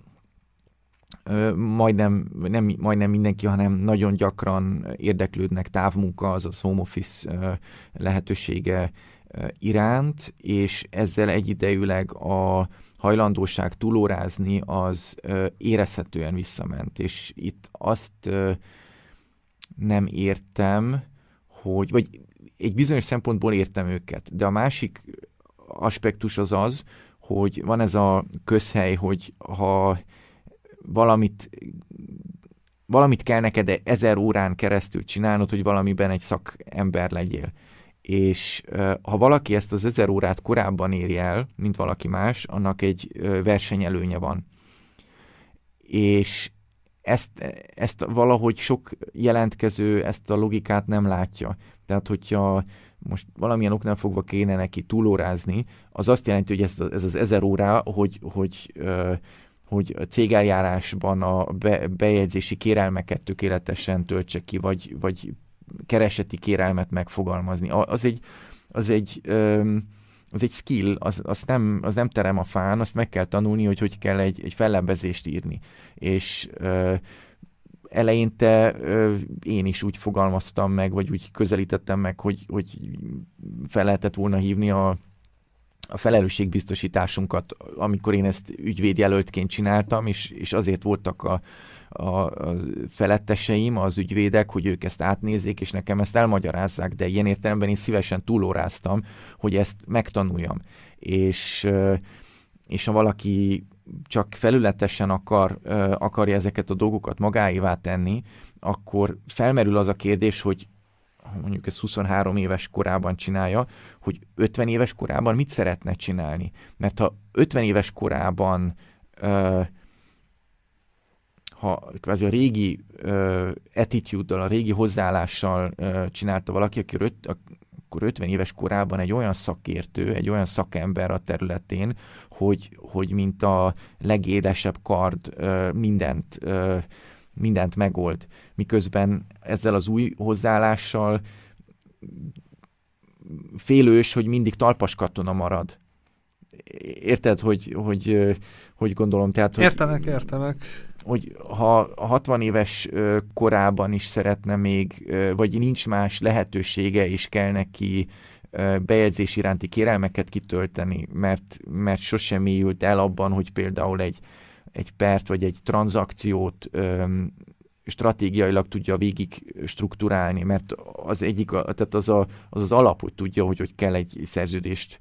majdnem, nem majdnem mindenki, hanem nagyon gyakran érdeklődnek távmunka, azaz home office lehetősége iránt, és ezzel egyidejűleg a hajlandóság túlórázni az érezhetően visszament, és itt azt nem értem, hogy, vagy egy bizonyos szempontból értem őket, de a másik aspektus az az, hogy van ez a közhely, hogy ha valamit valamit kell neked ezer órán keresztül csinálnod, hogy valamiben egy szakember legyél és ha valaki ezt az ezer órát korábban éri el, mint valaki más, annak egy versenyelőnye van. És ezt, ezt valahogy sok jelentkező ezt a logikát nem látja. Tehát, hogyha most valamilyen oknál fogva kéne neki túlórázni, az azt jelenti, hogy ez, ez az ezer órá, hogy, hogy, hogy a cégeljárásban a be, bejegyzési kérelmeket tökéletesen töltse ki, vagy, vagy kereseti kérelmet megfogalmazni. Az egy, az egy, az egy skill, az, az, nem, az nem terem a fán, azt meg kell tanulni, hogy hogy kell egy, egy fellebbezést írni. És eleinte én is úgy fogalmaztam meg, vagy úgy közelítettem meg, hogy, hogy fel lehetett volna hívni a a felelősségbiztosításunkat, amikor én ezt ügyvédjelöltként csináltam, és, és azért voltak a, a, a feletteseim, az ügyvédek, hogy ők ezt átnézzék, és nekem ezt elmagyarázzák, de ilyen értelemben én szívesen túlóráztam, hogy ezt megtanuljam. És, és ha valaki csak felületesen akar, akarja ezeket a dolgokat magáévá tenni, akkor felmerül az a kérdés, hogy mondjuk ez 23 éves korában csinálja, hogy 50 éves korában mit szeretne csinálni. Mert ha 50 éves korában ha kvázi a régi attitude-dal, a régi hozzáállással uh, csinálta valaki, akkor, öt, akkor 50 éves korában egy olyan szakértő, egy olyan szakember a területén, hogy, hogy mint a legélesebb kard uh, mindent, uh, mindent megold. Miközben ezzel az új hozzáállással félős, hogy mindig talpas katona marad. Érted, hogy, hogy, hogy gondolom? Tehát, hogy, értenek, értenek hogy ha a 60 éves korában is szeretne még, vagy nincs más lehetősége, és kell neki bejegyzés iránti kérelmeket kitölteni, mert, mert sosem mélyült el abban, hogy például egy, egy pert vagy egy tranzakciót öm, stratégiailag tudja végig strukturálni, mert az egyik, tehát az, a, az az alap, hogy tudja, hogy hogy kell egy szerződést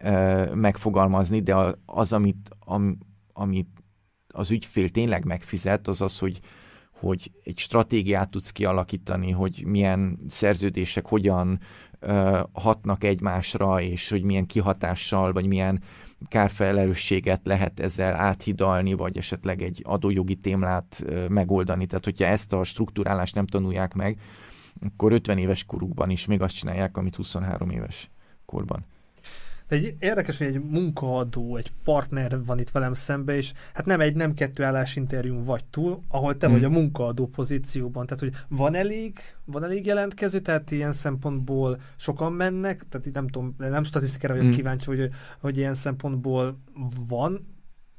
ö, megfogalmazni, de az, amit, am, amit az ügyfél tényleg megfizet, az az, hogy, hogy egy stratégiát tudsz kialakítani, hogy milyen szerződések hogyan uh, hatnak egymásra, és hogy milyen kihatással, vagy milyen kárfelelősséget lehet ezzel áthidalni, vagy esetleg egy adójogi témlát megoldani. Tehát, hogyha ezt a struktúrálást nem tanulják meg, akkor 50 éves korukban is még azt csinálják, amit 23 éves korban. Egy érdekes, hogy egy munkaadó, egy partner van itt velem szembe, és hát nem egy, nem kettő állásinterjún vagy túl, ahol te hmm. vagy a munkaadó pozícióban. Tehát, hogy van elég, van elég jelentkező, tehát ilyen szempontból sokan mennek, tehát nem tudom, nem statisztikára vagyok hmm. kíváncsi, hogy, hogy ilyen szempontból van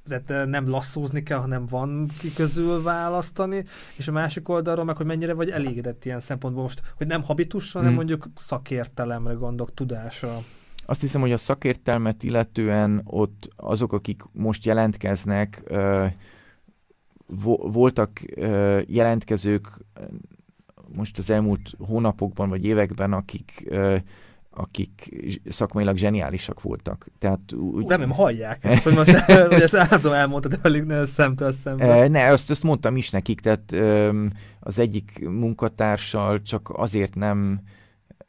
tehát nem lasszózni kell, hanem van ki közül választani, és a másik oldalról meg, hogy mennyire vagy elégedett ilyen szempontból most, hogy nem habitusra, hanem hmm. mondjuk szakértelemre gondolok, tudásra. Azt hiszem, hogy a szakértelmet illetően ott azok, akik most jelentkeznek, voltak jelentkezők most az elmúlt hónapokban vagy években, akik akik szakmailag zseniálisak voltak. Tehát úgy... Nem, nem hallják ezt, hogy most hogy ezt állandóan elmondtad elég szemtől szemben. Ne, azt, azt mondtam is nekik, tehát az egyik munkatársal csak azért nem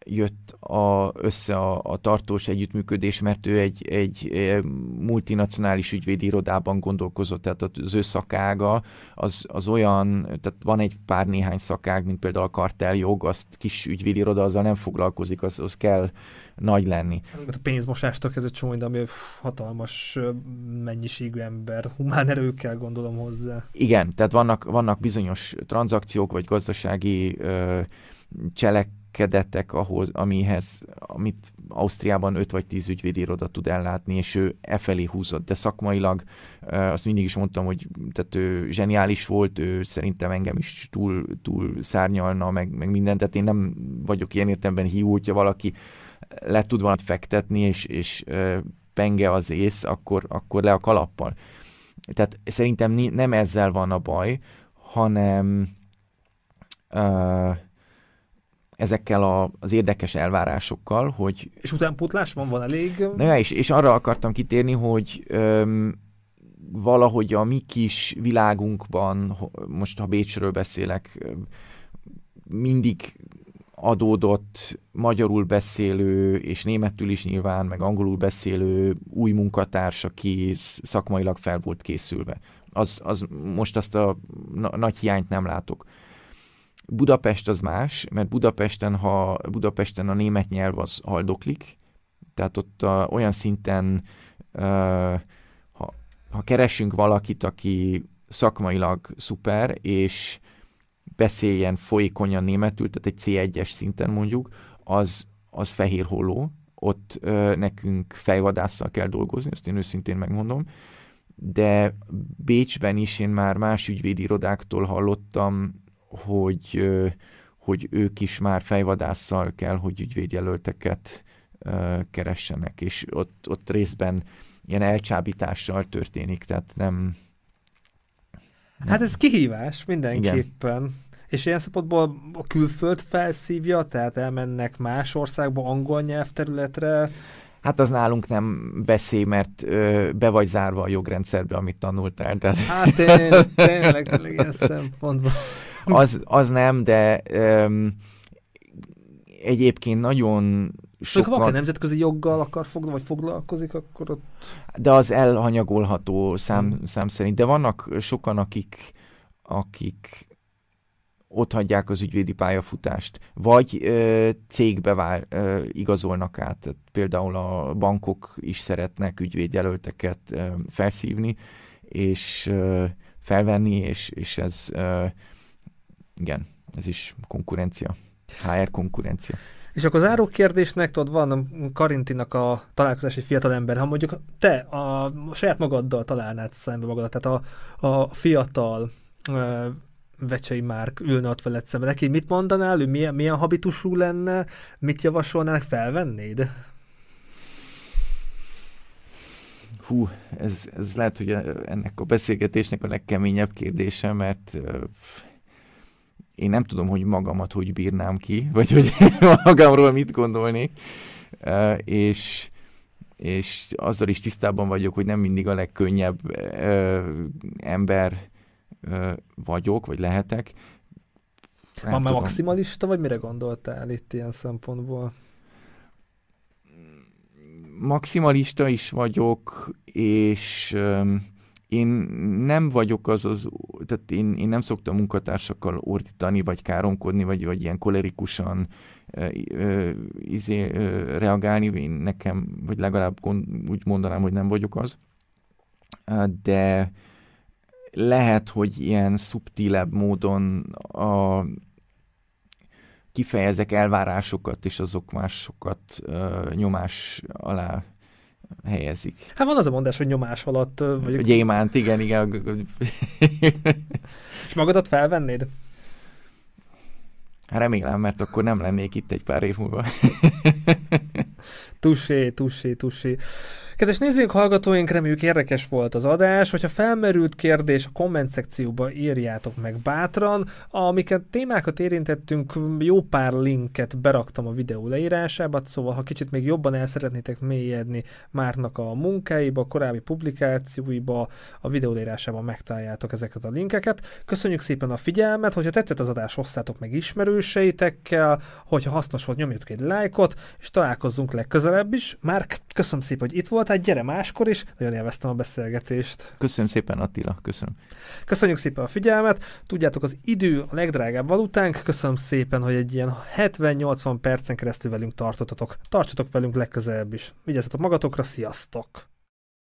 jött a, össze a, a tartós együttműködés, mert ő egy, egy multinacionális ügyvédi irodában gondolkozott, tehát az ő szakága az, az olyan, tehát van egy pár néhány szakág, mint például a karteljog, azt kis ügyvédi iroda azzal nem foglalkozik, az, az kell nagy lenni. A pénzmosástól kezdve csomó, ami hatalmas mennyiségű ember, humán erőkkel gondolom hozzá. Igen, tehát vannak, vannak bizonyos tranzakciók, vagy gazdasági ö, cselek, kedettek ahhoz, amihez, amit Ausztriában 5 vagy 10 ügyvédiroda tud ellátni, és ő e felé húzott. De szakmailag azt mindig is mondtam, hogy tehát ő zseniális volt, ő szerintem engem is túl, túl szárnyalna, meg, meg mindent, tehát én nem vagyok ilyen értelemben hiú, hogyha valaki le tud valamit fektetni, és, és penge az ész, akkor, akkor le a kalappal. Tehát szerintem nem ezzel van a baj, hanem uh, ezekkel a, az érdekes elvárásokkal, hogy... És utánpótlás van, van elég? Ne, és, és arra akartam kitérni, hogy öm, valahogy a mi kis világunkban, most ha Bécsről beszélek, mindig adódott magyarul beszélő, és németül is nyilván, meg angolul beszélő új munkatárs, aki szakmailag fel volt készülve. Az, az most azt a na- nagy hiányt nem látok. Budapest az más, mert Budapesten, ha Budapesten a német nyelv az haldoklik, tehát ott a, olyan szinten, uh, ha, ha keresünk valakit, aki szakmailag szuper, és beszéljen folyékonyan németül, tehát egy C1-es szinten mondjuk, az, az fehér holló, ott uh, nekünk fejvadásszal kell dolgozni, ezt én őszintén megmondom, de Bécsben is én már más ügyvédi irodáktól hallottam hogy, hogy ők is már fejvadásszal kell, hogy ügyvédjelölteket keressenek, és ott, ott részben ilyen elcsábítással történik, tehát nem... nem. Hát ez kihívás mindenképpen. Igen. És ilyen szempontból a külföld felszívja, tehát elmennek más országba, angol nyelvterületre, Hát az nálunk nem veszély, mert ö, be vagy zárva a jogrendszerbe, amit tanultál. Tehát... Hát tényleg, tényleg, tényleg ilyen szempontból. Az, az nem, de ö, egyébként nagyon sokan... Ha valaki nemzetközi joggal akar foglalkozni, vagy foglalkozik, akkor ott... De az elhanyagolható szám, hmm. szám szerint. De vannak sokan, akik, akik ott hagyják az ügyvédi pályafutást, vagy ö, cégbe vál, ö, igazolnak át. Tehát például a bankok is szeretnek ügyvédjelölteket ö, felszívni, és ö, felvenni, és, és ez ö, igen, ez is konkurencia, HR konkurencia. És akkor az záró kérdésnek, tudod, van Karintinak a találkozás egy fiatal ember, ha mondjuk te a, a saját magaddal találnád szembe magadat, tehát a, a fiatal Vecsei Márk ülne ott veled szemben. Neki mit mondanál, ő milyen, milyen habitusú lenne, mit javasolnál, felvennéd? Hú, ez, ez lehet, hogy ennek a beszélgetésnek a legkeményebb kérdése, mert én nem tudom, hogy magamat hogy bírnám ki, vagy hogy magamról mit gondolnék, és, és azzal is tisztában vagyok, hogy nem mindig a legkönnyebb ember vagyok, vagy lehetek. Van már maximalista, vagy mire gondoltál itt ilyen szempontból? Maximalista is vagyok, és én nem vagyok az az, tehát én, én nem szoktam munkatársakkal ordítani, vagy káromkodni, vagy, vagy ilyen kolerikusan izé, reagálni, én nekem, vagy legalább gond, úgy mondanám, hogy nem vagyok az. De lehet, hogy ilyen szubtilebb módon a, kifejezek elvárásokat, és azok másokat nyomás alá helyezik. Hát van az a mondás, hogy nyomás alatt... Vagy... Gyémánt, igen, igen. és magadat felvennéd? Remélem, mert akkor nem lennék itt egy pár év múlva. tusé, tusé, tusé. Kedves nézőink, hallgatóink, reméljük érdekes volt az adás. Hogyha felmerült kérdés, a komment szekcióba írjátok meg bátran. Amiket témákat érintettünk, jó pár linket beraktam a videó leírásába, szóval ha kicsit még jobban el szeretnétek mélyedni Márnak a munkáiba, a korábbi publikációiba, a videó leírásában megtaláljátok ezeket a linkeket. Köszönjük szépen a figyelmet, hogyha tetszett az adás, osszátok meg ismerőseitekkel, hogyha hasznos volt, nyomjatok egy lájkot, és találkozzunk legközelebb is. Márk, köszönöm szépen, hogy itt volt voltál, gyere máskor is, nagyon élveztem a beszélgetést. Köszönöm szépen Attila, köszönöm. Köszönjük szépen a figyelmet, tudjátok az idő a legdrágább valutánk, köszönöm szépen, hogy egy ilyen 70-80 percen keresztül velünk tartottatok. Tartsatok velünk legközelebb is. Vigyázzatok magatokra, sziasztok!